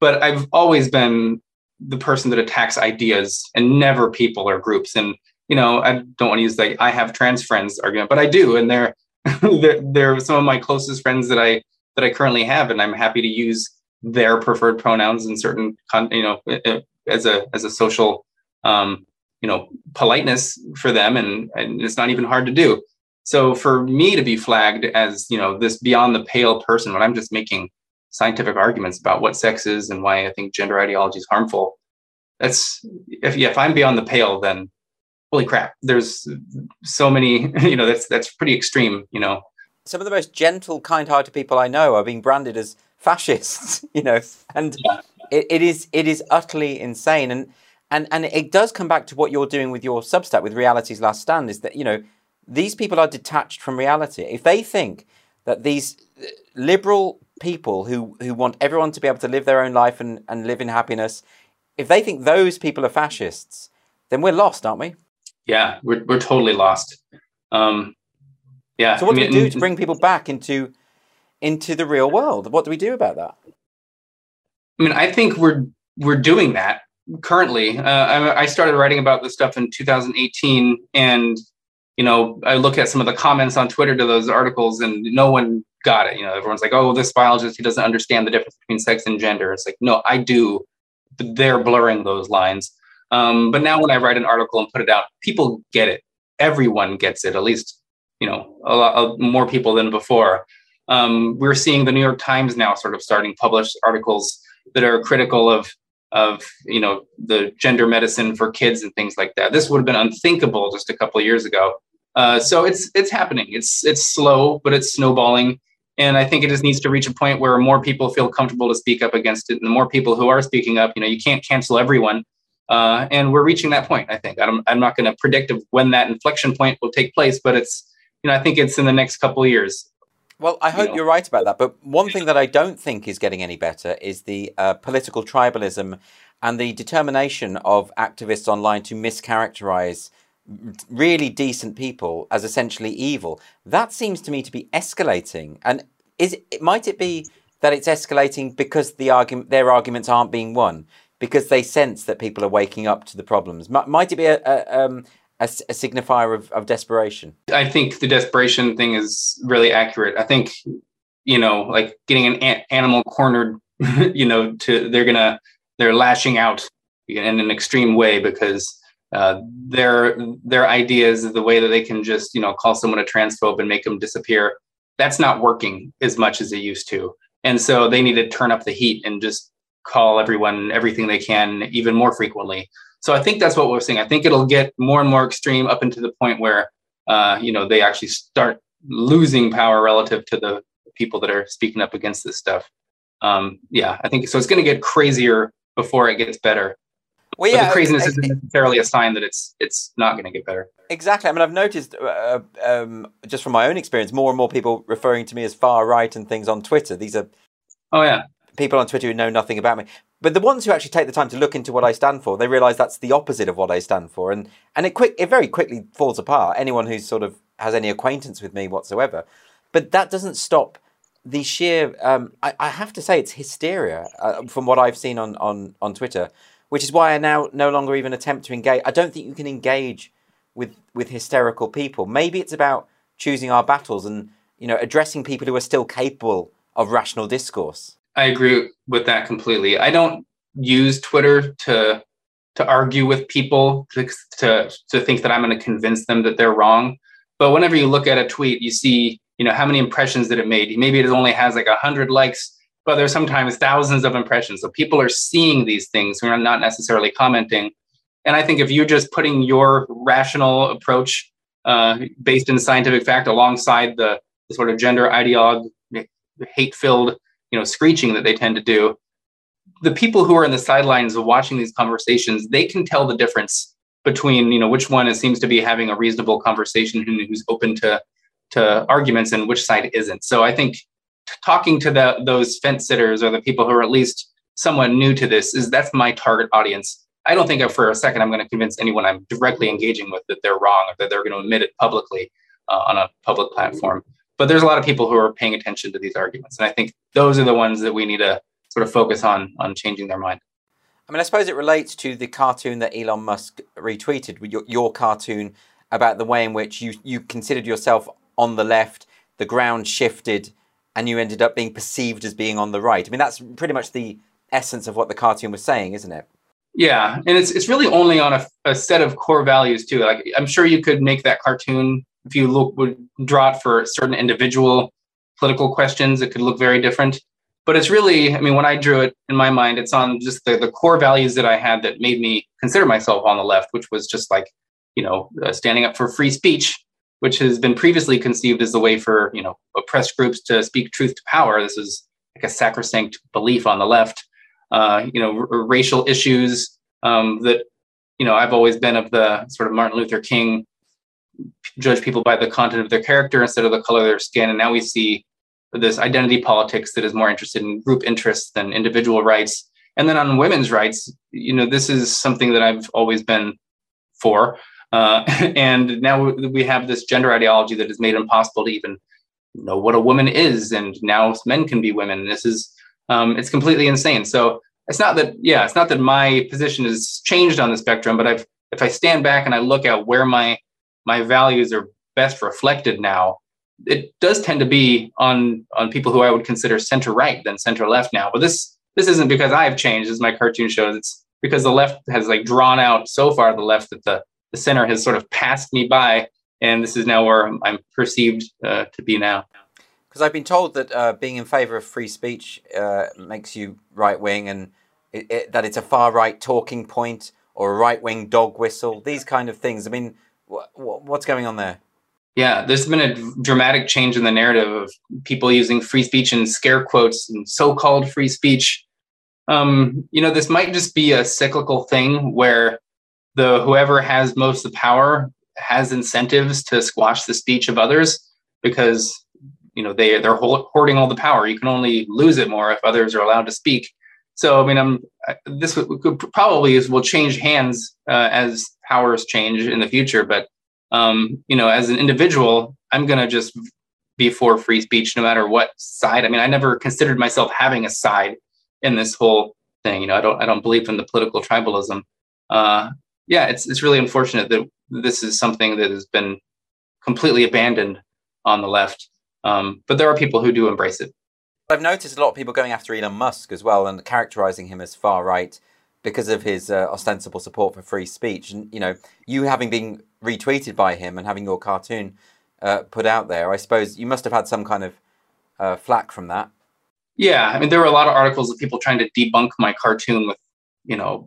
but I've always been the person that attacks ideas and never people or groups. And you know, I don't want to use like I have trans friends argument, but I do, and they're they're, they're some of my closest friends that I that I currently have, and I'm happy to use their preferred pronouns in certain you know as a as a social um, you know politeness for them, and and it's not even hard to do. So for me to be flagged as you know this beyond the pale person when I'm just making scientific arguments about what sex is and why I think gender ideology is harmful. That's if yeah, if I'm beyond the pale, then holy crap, there's so many, you know, that's that's pretty extreme, you know. Some of the most gentle, kind-hearted people I know are being branded as fascists, you know, and yeah. it, it is it is utterly insane. And and and it does come back to what you're doing with your Substack with Reality's Last Stand is that you know these people are detached from reality. If they think that these uh, liberal people who, who want everyone to be able to live their own life and, and live in happiness, if they think those people are fascists, then we're lost, aren't we? Yeah, we're, we're totally lost. Um, yeah. So what I mean, do we do to bring people back into into the real world? What do we do about that? I mean, I think we're we're doing that currently. Uh, I, I started writing about this stuff in 2018, and you know, I look at some of the comments on Twitter to those articles, and no one got it. You know, everyone's like, "Oh, this biologist he doesn't understand the difference between sex and gender." It's like, no, I do. They're blurring those lines. Um, but now, when I write an article and put it out, people get it. Everyone gets it. At least, you know, a lot more people than before. Um, we're seeing the New York Times now sort of starting published articles that are critical of of you know the gender medicine for kids and things like that. This would have been unthinkable just a couple of years ago. Uh, so it's it's happening. It's it's slow, but it's snowballing. And I think it just needs to reach a point where more people feel comfortable to speak up against it. And the more people who are speaking up, you know, you can't cancel everyone. Uh, and we're reaching that point. I think I'm, I'm not going to predict when that inflection point will take place, but it's, you know, I think it's in the next couple of years. Well, I hope you are right about that. But one thing that I don't think is getting any better is the uh, political tribalism and the determination of activists online to mischaracterize really decent people as essentially evil. That seems to me to be escalating. And is it, might it be that it's escalating because the argument their arguments aren't being won because they sense that people are waking up to the problems? Might it be a, a, um, a, a signifier of, of desperation? I think the desperation thing is really accurate. I think you know, like getting an, an animal cornered, you know, to they're gonna they're lashing out in an extreme way because uh, their their ideas, the way that they can just you know call someone a transphobe and make them disappear, that's not working as much as it used to. And so they need to turn up the heat and just call everyone everything they can even more frequently. So I think that's what we're seeing. I think it'll get more and more extreme up into the point where uh, you know they actually start losing power relative to the people that are speaking up against this stuff. Um, yeah, I think so. It's going to get crazier before it gets better. Well, yeah, but the craziness isn't necessarily a sign that it's it's not going to get better. Exactly. I mean, I've noticed uh, um, just from my own experience, more and more people referring to me as far right and things on Twitter. These are oh yeah people on Twitter who know nothing about me. But the ones who actually take the time to look into what I stand for, they realise that's the opposite of what I stand for, and and it quick it very quickly falls apart. Anyone who sort of has any acquaintance with me whatsoever, but that doesn't stop the sheer. Um, I, I, have to say, it's hysteria uh, from what I've seen on on on Twitter which is why I now no longer even attempt to engage. I don't think you can engage with with hysterical people. Maybe it's about choosing our battles and you know addressing people who are still capable of rational discourse. I agree with that completely. I don't use Twitter to to argue with people to to, to think that I'm going to convince them that they're wrong. But whenever you look at a tweet, you see you know how many impressions that it made. Maybe it only has like a hundred likes but there's sometimes thousands of impressions. So people are seeing these things who are not necessarily commenting. And I think if you're just putting your rational approach uh, based in scientific fact alongside the, the sort of gender ideologue, hate-filled, you know, screeching that they tend to do, the people who are in the sidelines watching these conversations, they can tell the difference between, you know, which one is, seems to be having a reasonable conversation, and who's open to to arguments, and which side isn't. So I think talking to the, those fence sitters or the people who are at least somewhat new to this is that's my target audience. I don't think for a second I'm going to convince anyone I'm directly engaging with that they're wrong or that they're going to admit it publicly uh, on a public platform. But there's a lot of people who are paying attention to these arguments, and I think those are the ones that we need to sort of focus on on changing their mind. I mean, I suppose it relates to the cartoon that Elon Musk retweeted, your, your cartoon about the way in which you you considered yourself on the left, the ground shifted and you ended up being perceived as being on the right. I mean, that's pretty much the essence of what the cartoon was saying, isn't it? Yeah, and it's it's really only on a, a set of core values too. Like I'm sure you could make that cartoon if you look would draw it for certain individual political questions. It could look very different, but it's really, I mean, when I drew it in my mind, it's on just the the core values that I had that made me consider myself on the left, which was just like you know uh, standing up for free speech which has been previously conceived as the way for you know oppressed groups to speak truth to power. This is like a sacrosanct belief on the left. Uh, you know, r- racial issues um, that you know I've always been of the sort of Martin Luther King judge people by the content of their character instead of the color of their skin, and now we see this identity politics that is more interested in group interests than individual rights. And then on women's rights, you know, this is something that I've always been for. Uh, and now we have this gender ideology that has made it impossible to even know what a woman is. And now men can be women. This is, um, it's completely insane. So it's not that, yeah, it's not that my position has changed on the spectrum, but I've, if I stand back and I look at where my, my values are best reflected now, it does tend to be on, on people who I would consider center right than center left now. But this, this isn't because I've changed, as my cartoon shows. It's because the left has like drawn out so far the left that the the center has sort of passed me by, and this is now where I'm perceived uh, to be now. Because I've been told that uh, being in favour of free speech uh, makes you right wing, and it, it, that it's a far right talking point or a right wing dog whistle. These kind of things. I mean, what's going on there? Yeah, there's been a dramatic change in the narrative of people using free speech and scare quotes and so-called free speech. Um, you know, this might just be a cyclical thing where the whoever has most of the power has incentives to squash the speech of others because you know they they're hoarding all the power. You can only lose it more if others are allowed to speak. So I mean, I'm this could probably is, will change hands uh, as powers change in the future. But um, you know, as an individual, I'm gonna just be for free speech no matter what side. I mean, I never considered myself having a side in this whole thing. You know, I don't I don't believe in the political tribalism. Uh, yeah, it's it's really unfortunate that this is something that has been completely abandoned on the left. Um, but there are people who do embrace it. I've noticed a lot of people going after Elon Musk as well and characterizing him as far right because of his uh, ostensible support for free speech. And you know, you having been retweeted by him and having your cartoon uh, put out there, I suppose you must have had some kind of uh, flack from that. Yeah, I mean, there were a lot of articles of people trying to debunk my cartoon with, you know,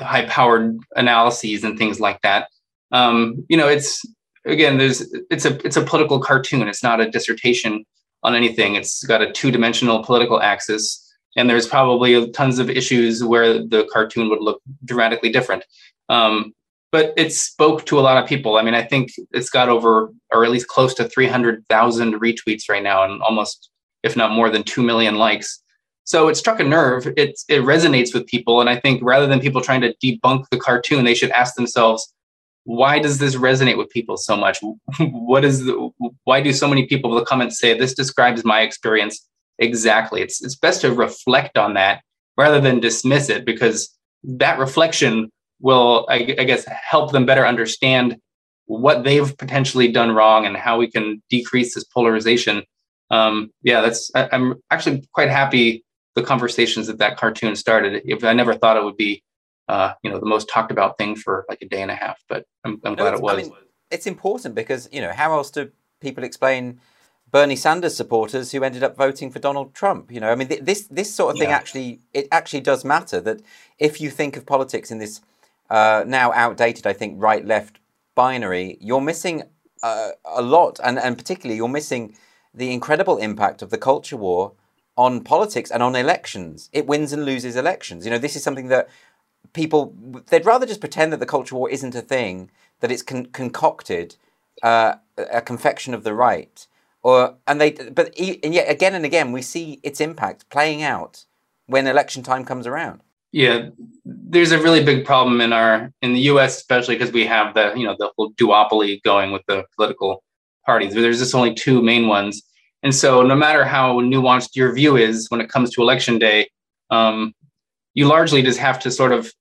high-powered analyses and things like that. Um, you know, it's again, there's it's a it's a political cartoon. It's not a dissertation on anything. It's got a two-dimensional political axis, and there's probably tons of issues where the cartoon would look dramatically different. Um, but it spoke to a lot of people. I mean, I think it's got over, or at least close to 300,000 retweets right now, and almost, if not more than 2 million likes. So it struck a nerve. It, it resonates with people. And I think rather than people trying to debunk the cartoon, they should ask themselves, why does this resonate with people so much? what is the, why do so many people in the comments say this describes my experience exactly? It's it's best to reflect on that rather than dismiss it because that reflection will, I, I guess, help them better understand what they've potentially done wrong and how we can decrease this polarization. Um, yeah, that's I, I'm actually quite happy the conversations that that cartoon started. If I never thought it would be uh, you know, the most talked about thing for like a day and a half. But I'm, I'm glad it was. I mean, it's important because you know how else do people explain Bernie Sanders supporters who ended up voting for Donald Trump? You know, I mean, th- this this sort of thing yeah. actually it actually does matter. That if you think of politics in this uh, now outdated, I think right left binary, you're missing uh, a lot, and and particularly you're missing the incredible impact of the culture war on politics and on elections. It wins and loses elections. You know, this is something that people they'd rather just pretend that the culture war isn't a thing, that it's con- concocted, uh, a confection of the right, or and they but and yet again and again we see its impact playing out when election time comes around. Yeah, there's a really big problem in our in the U.S. especially because we have the you know the whole duopoly going with the political parties. There's just only two main ones, and so no matter how nuanced your view is when it comes to election day, um, you largely just have to sort of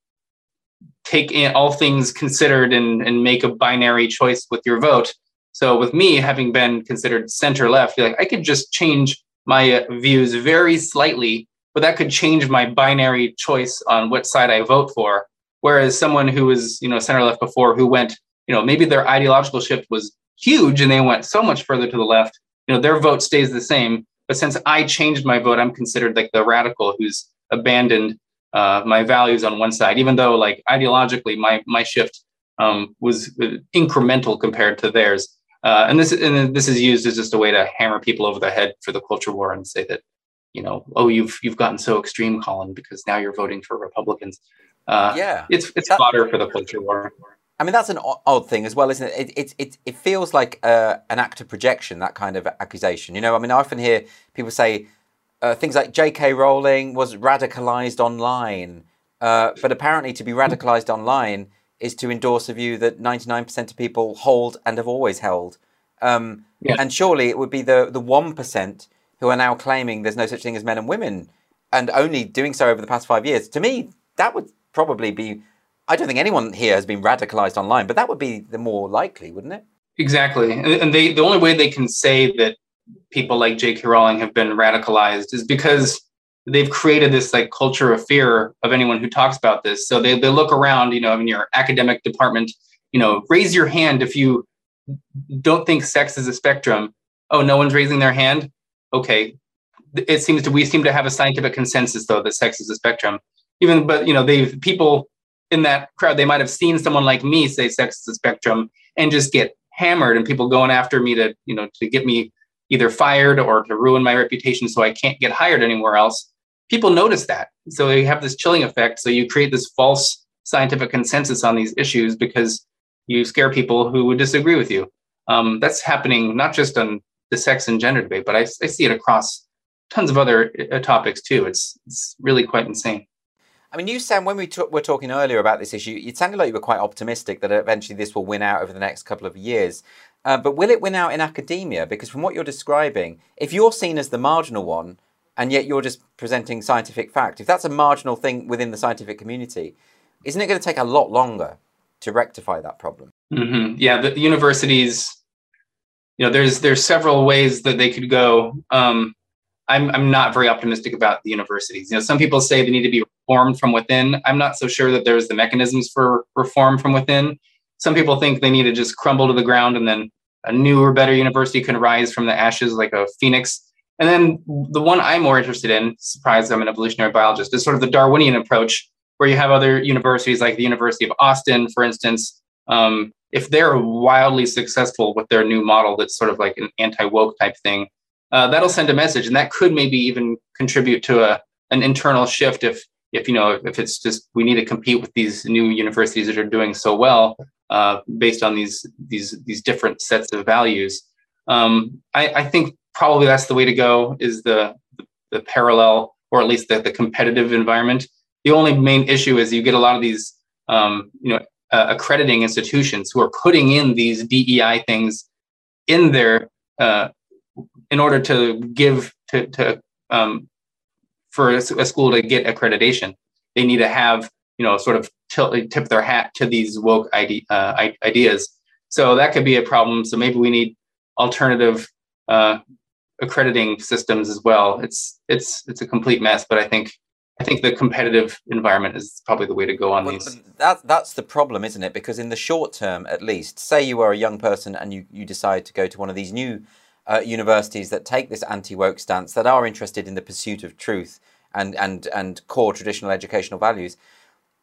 take in all things considered and, and make a binary choice with your vote. So with me having been considered center left, you're like I could just change my uh, views very slightly, but that could change my binary choice on what side I vote for. Whereas someone who was, you know, center left before who went, you know, maybe their ideological shift was huge and they went so much further to the left, you know, their vote stays the same. But since I changed my vote, I'm considered like the radical who's abandoned uh, my values on one side, even though like ideologically my my shift um, was incremental compared to theirs. Uh, and this and this is used as just a way to hammer people over the head for the culture war and say that you know oh you've you've gotten so extreme, Colin, because now you're voting for Republicans. Uh, yeah, it's it's that, fodder for the culture war. I mean, that's an odd thing as well, isn't it? It it it, it feels like uh, an act of projection, that kind of accusation. You know, I mean, I often hear people say, uh, things like J.K. Rowling was radicalized online, uh, but apparently to be radicalized online is to endorse a view that 99% of people hold and have always held. Um, And surely it would be the, the 1% who are now claiming there's no such thing as men and women and only doing so over the past five years. To me, that would probably be. I don't think anyone here has been radicalized online, but that would be the more likely, wouldn't it? Exactly. And they, the only way they can say that people like J.K. Rowling have been radicalized is because they've created this like culture of fear of anyone who talks about this. So they, they look around, you know, in your academic department, you know, raise your hand if you don't think sex is a spectrum. Oh, no one's raising their hand. Okay. It seems to we seem to have a scientific consensus though that sex is a spectrum. Even but you know, they've people in that crowd, they might have seen someone like me say sex is a spectrum and just get hammered and people going after me to, you know, to get me either fired or to ruin my reputation so I can't get hired anywhere else, people notice that. So you have this chilling effect. So you create this false scientific consensus on these issues because you scare people who would disagree with you. Um, that's happening not just on the sex and gender debate, but I, I see it across tons of other uh, topics too. It's it's really quite insane. I mean, you sound when we t- were talking earlier about this issue, it sounded like you were quite optimistic that eventually this will win out over the next couple of years. Uh, but will it win out in academia? Because from what you're describing, if you're seen as the marginal one, and yet you're just presenting scientific fact, if that's a marginal thing within the scientific community, isn't it going to take a lot longer to rectify that problem? Mm-hmm. Yeah, the universities, you know, there's there's several ways that they could go. Um, I'm I'm not very optimistic about the universities. You know, some people say they need to be reformed from within. I'm not so sure that there's the mechanisms for reform from within. Some people think they need to just crumble to the ground and then a newer, better university can rise from the ashes like a phoenix. And then the one I'm more interested in, surprised I'm an evolutionary biologist, is sort of the Darwinian approach, where you have other universities like the University of Austin, for instance. Um, if they're wildly successful with their new model that's sort of like an anti-woke type thing, uh, that'll send a message, and that could maybe even contribute to a an internal shift if if you know if it's just we need to compete with these new universities that are doing so well uh, based on these these these different sets of values. Um, I, I, think probably that's the way to go is the the, parallel or at least the, the competitive environment. The only main issue is you get a lot of these um, you know uh, accrediting institutions who are putting in these DEI things in there uh, in order to give to, to um, for a, a, school to get accreditation, they need to have you know sort of tilt, tip their hat to these woke ide- uh, ideas. So that could be a problem. So maybe we need alternative uh, accrediting systems as well. It's it's it's a complete mess, but I think I think the competitive environment is probably the way to go on well, these. That that's the problem, isn't it? Because in the short term, at least, say you are a young person and you you decide to go to one of these new uh, universities that take this anti woke stance, that are interested in the pursuit of truth and, and, and core traditional educational values,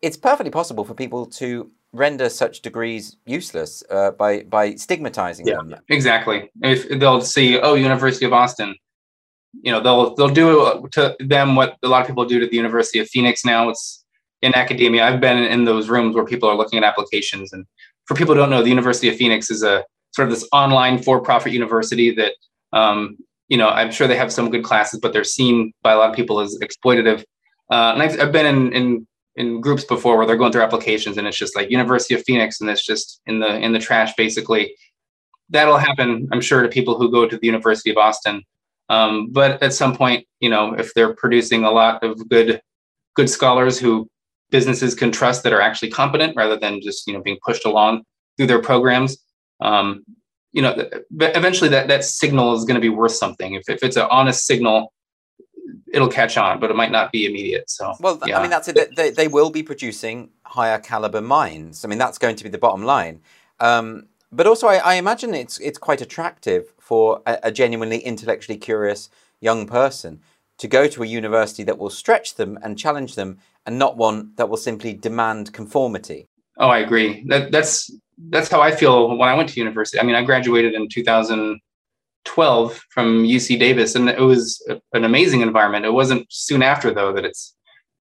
it's perfectly possible for people to render such degrees useless uh, by, by stigmatizing yeah, them. Exactly. If they'll see, oh, University of Austin, you know, they'll they'll do to them what a lot of people do to the University of Phoenix now. It's in academia. I've been in those rooms where people are looking at applications, and for people who don't know, the University of Phoenix is a sort of this online for-profit university that um, you know i'm sure they have some good classes but they're seen by a lot of people as exploitative. Uh, and I've, I've been in, in in groups before where they're going through applications and it's just like university of phoenix and it's just in the in the trash basically. That'll happen i'm sure to people who go to the university of austin. Um, but at some point you know if they're producing a lot of good good scholars who businesses can trust that are actually competent rather than just you know being pushed along through their programs um, you know, eventually that that signal is going to be worth something. If if it's an honest signal, it'll catch on, but it might not be immediate. So, well, yeah. I mean, that's it. They, they will be producing higher caliber minds. I mean, that's going to be the bottom line. Um, but also, I, I, imagine it's it's quite attractive for a, a, genuinely intellectually curious young person to go to a university that will stretch them and challenge them, and not one that will simply demand conformity. Oh, I agree. That that's that's how I feel when I went to university. I mean, I graduated in 2012 from UC Davis, and it was an amazing environment. It wasn't soon after though that it's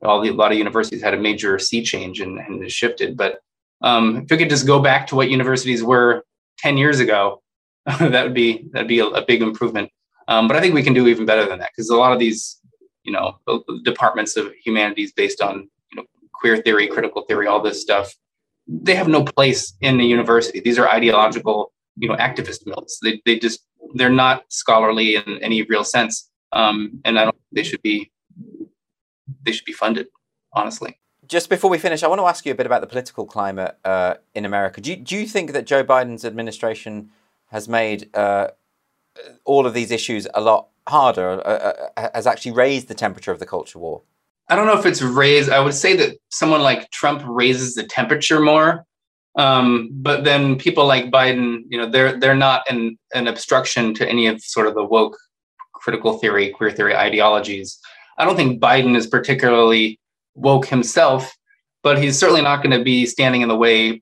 all the, a lot of universities had a major sea change and, and shifted. But um, if we could just go back to what universities were 10 years ago, that would be that'd be a, a big improvement. Um, but I think we can do even better than that because a lot of these, you know, departments of humanities based on you know queer theory, critical theory, all this stuff they have no place in the university. These are ideological, you know, activist mills. They, they just they're not scholarly in any real sense, um, and I don't. They should be they should be funded, honestly. Just before we finish, I want to ask you a bit about the political climate uh, in America. Do you, do you think that Joe Biden's administration has made uh, all of these issues a lot harder, uh, uh has actually raised the temperature of the culture war? I don't know if it's raised. I would say that someone like Trump raises the temperature more. Um, but then people like Biden, you know, they're they're not an an obstruction to any of sort of the woke critical theory, queer theory ideologies. I don't think Biden is particularly woke himself, but he's certainly not going to be standing in the way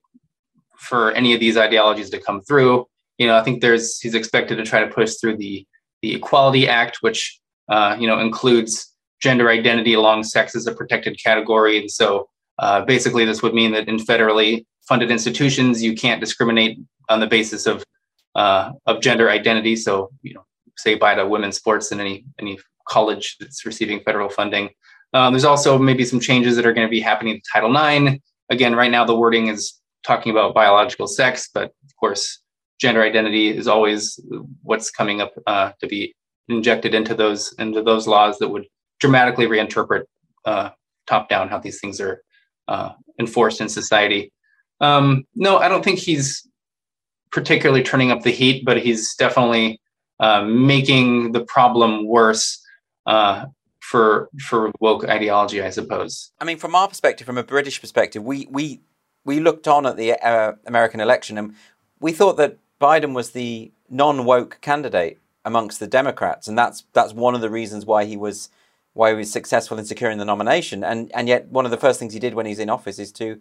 for any of these ideologies to come through. You know, I think there's he's expected to try to push through the the Equality Act, which uh, you know includes gender identity along sex as a protected category. And so uh, basically, this would mean that in federally funded institutions, you can't discriminate on the basis of uh, of gender identity. So, you know, say by to women's sports in any any college that's receiving federal funding. Um, there's also maybe some changes that are going to be happening to Title IX. Again, right now the wording is talking about biological sex, but of course, gender identity is always what's coming up uh, to be injected into those into those laws that would dramatically reinterpret uh, top down how these things are uh, enforced in society. Um, no, I don't think he's particularly turning up the heat, but he's definitely uh, making the problem worse uh, for for woke ideology, I suppose. I mean, from our perspective, from a British perspective, we we we looked on at the uh, American election and we thought that Biden was the non woke candidate amongst the Democrats, and that's that's one of the reasons why he was why he was successful in securing the nomination. And and yet one of the first things he did when he's in office is to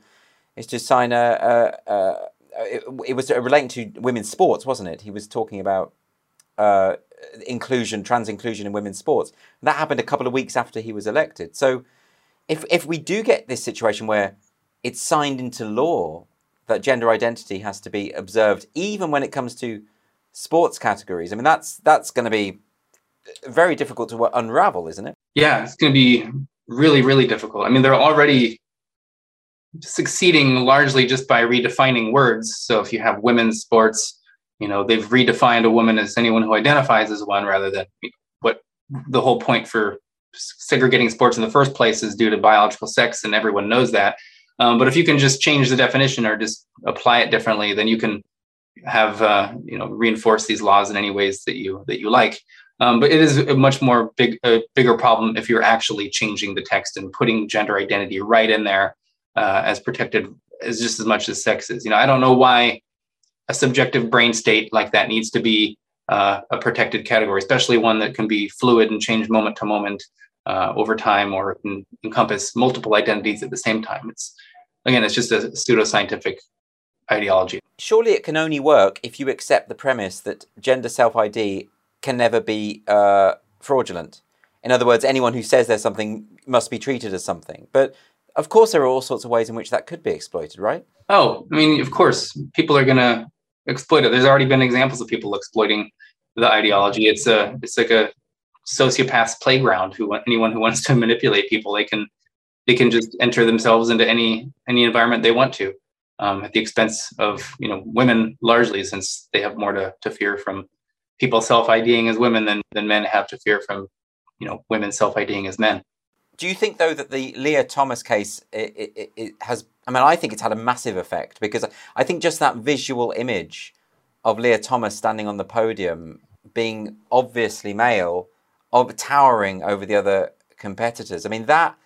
is to sign a, a, a it, it, was relating to women's sports, wasn't it? He was talking about uh, inclusion, trans inclusion in women's sports. That happened a couple of weeks after he was elected. So if if we do get this situation where it's signed into law that gender identity has to be observed, even when it comes to sports categories. I mean, that's that's going to be very difficult to unravel, isn't it? Yeah, it's going to be really, really difficult. I mean, they're already succeeding largely just by redefining words. So if you have women's sports, you know, they've redefined a woman as anyone who identifies as one rather than what the whole point for segregating sports in the first place is due to biological sex, and everyone knows that. Um, but if you can just change the definition or just apply it differently, then you can have uh, you know reinforce these laws in any ways that you that you like. Um, but it is a much more big a bigger problem if you're actually changing the text and putting gender identity right in there uh, as protected as just as much as sex is. You know, I don't know why a subjective brain state like that needs to be uh, a protected category, especially one that can be fluid and change moment to moment uh, over time or encompass multiple identities at the same time. It's again, it's just a pseudoscientific ideology. Surely it can only work if you accept the premise that gender self ID can never be uh, fraudulent. In other words, anyone who says there's something must be treated as something. But of course, there are all sorts of ways in which that could be exploited, right? Oh, I mean, of course, people are going to exploit it. There's already been examples of people exploiting the ideology. It's a, it's like a sociopath's playground. Who anyone who wants to manipulate people, they can they can just enter themselves into any any environment they want to um, at the expense of you know women largely since they have more to, to fear from people self-iding as women than, than men have to fear from you know women self-iding as men do you think though that the Lia Thomas case it, it, it has I mean I think it's had a massive effect because I think just that visual image of Lia Thomas standing on the podium being obviously male of towering over the other competitors I mean that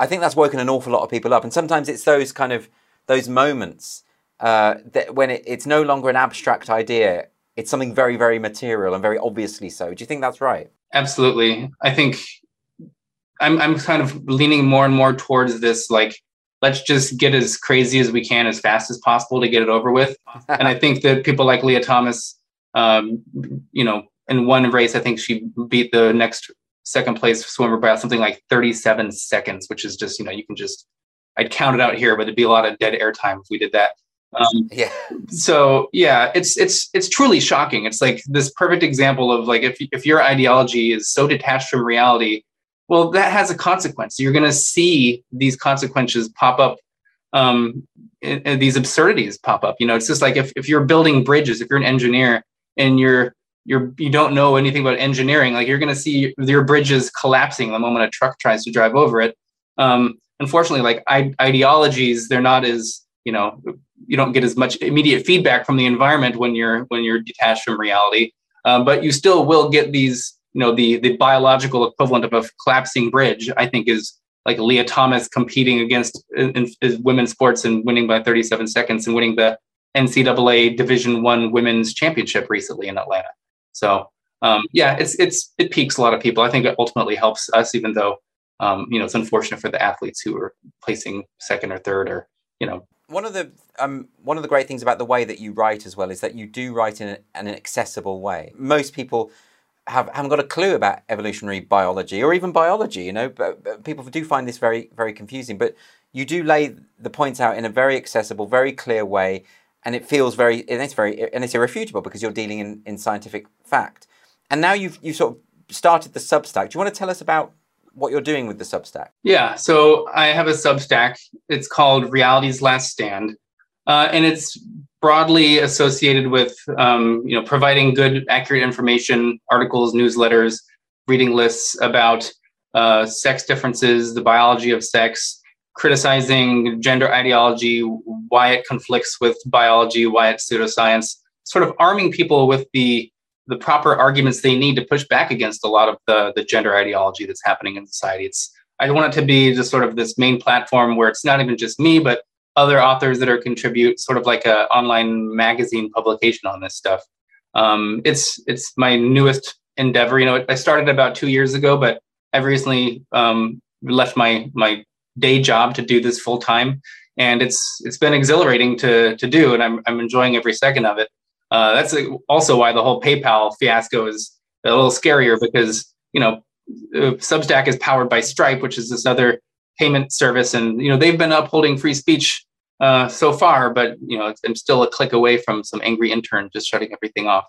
I think that's woken an awful lot of people up. And sometimes it's those kind of those moments uh, that when it, it's no longer an abstract idea, it's something very, very material and very obviously so. Do you think that's right? Absolutely. I think I'm I'm kind of leaning more and more towards this like let's just get as crazy as we can as fast as possible to get it over with. and I think that people like Lia Thomas, um, you know, in one race, I think she beat the next second place swimmer by something like 37 seconds, which is just, you know, you can just, I'd count it out here, but it'd be a lot of dead air time if we did that. Um, yeah. So yeah, it's it's it's truly shocking. It's like this perfect example of like if if your ideology is so detached from reality, well, that has a consequence. You're going to see these consequences pop up. Um, and, and these absurdities pop up. You know, it's just like if if you're building bridges, if you're an engineer and you're you're you don't know anything about engineering like you're going to see your bridges collapsing the moment a truck tries to drive over it um, unfortunately like I- ideologies they're not as you know you don't get as much immediate feedback from the environment when you're when you're detached from reality um, but you still will get these you know the the biological equivalent of a collapsing bridge i think is like Lia Thomas competing against in, in women's sports and winning by 37 seconds and winning the ncaa division one women's championship recently in atlanta so um, yeah, it's it's it peaks a lot of people. I think it ultimately helps us, even though um, you know it's unfortunate for the athletes who are placing second or third, or you know. One of the um, one of the great things about the way that you write as well is that you do write in an, an accessible way. Most people have haven't got a clue about evolutionary biology or even biology. You know, but, but people do find this very very confusing. But you do lay the points out in a very accessible, very clear way and it feels very and it's very and it's irrefutable because you're dealing in, in scientific fact And now you've you sort of started the Substack. Do you want to tell us about what you're doing with the Substack? Yeah, so I have a Substack. It's called Reality's Last Stand, uh, and it's broadly associated with um, you know providing good, accurate information, articles, newsletters, reading lists about uh, sex differences, the biology of sex, criticizing gender ideology, why it conflicts with biology, why it's pseudoscience, sort of arming people with the the proper arguments they need to push back against a lot of the the gender ideology that's happening in society. It's I want it to be just sort of this main platform where it's not even just me, but other authors that are contribute, sort of like a online magazine publication on this stuff. Um, it's it's my newest endeavor. You know, I started about two years ago, but I've recently um, left my my day job to do this full time, and it's it's been exhilarating to to do, and I'm I'm enjoying every second of it. Uh, that's also why the whole PayPal fiasco is a little scarier because you know uh, Substack is powered by Stripe, which is this other payment service, and you know they've been upholding free speech uh, so far, but you know I'm still a click away from some angry intern just shutting everything off.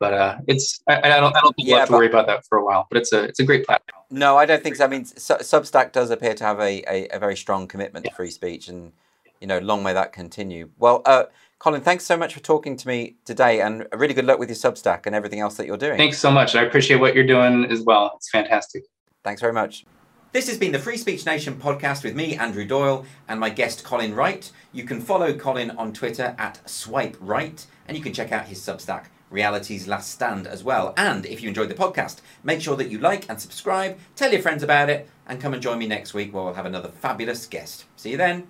But uh, it's I, I, don't I don't think yeah, we'll have to worry about that for a while. But it's a it's a great platform. No, I don't think so. I mean, Substack does appear to have a, a, a very strong commitment yeah. to free speech, and you know, long may that continue. Well, uh, Colin, thanks so much for talking to me today, and really good luck with your Substack and everything else that you're doing. Thanks so much. I appreciate what you're doing as well. It's fantastic. Thanks very much. This has been the Free Speech Nation podcast with me, Andrew Doyle, and my guest, Colin Wright. You can follow Colin on Twitter at Swipe Wright, and you can check out his Substack, Reality's Last Stand, as well. And if you enjoyed the podcast, make sure that you like and subscribe, tell your friends about it, and come and join me next week where we'll have another fabulous guest. See you then.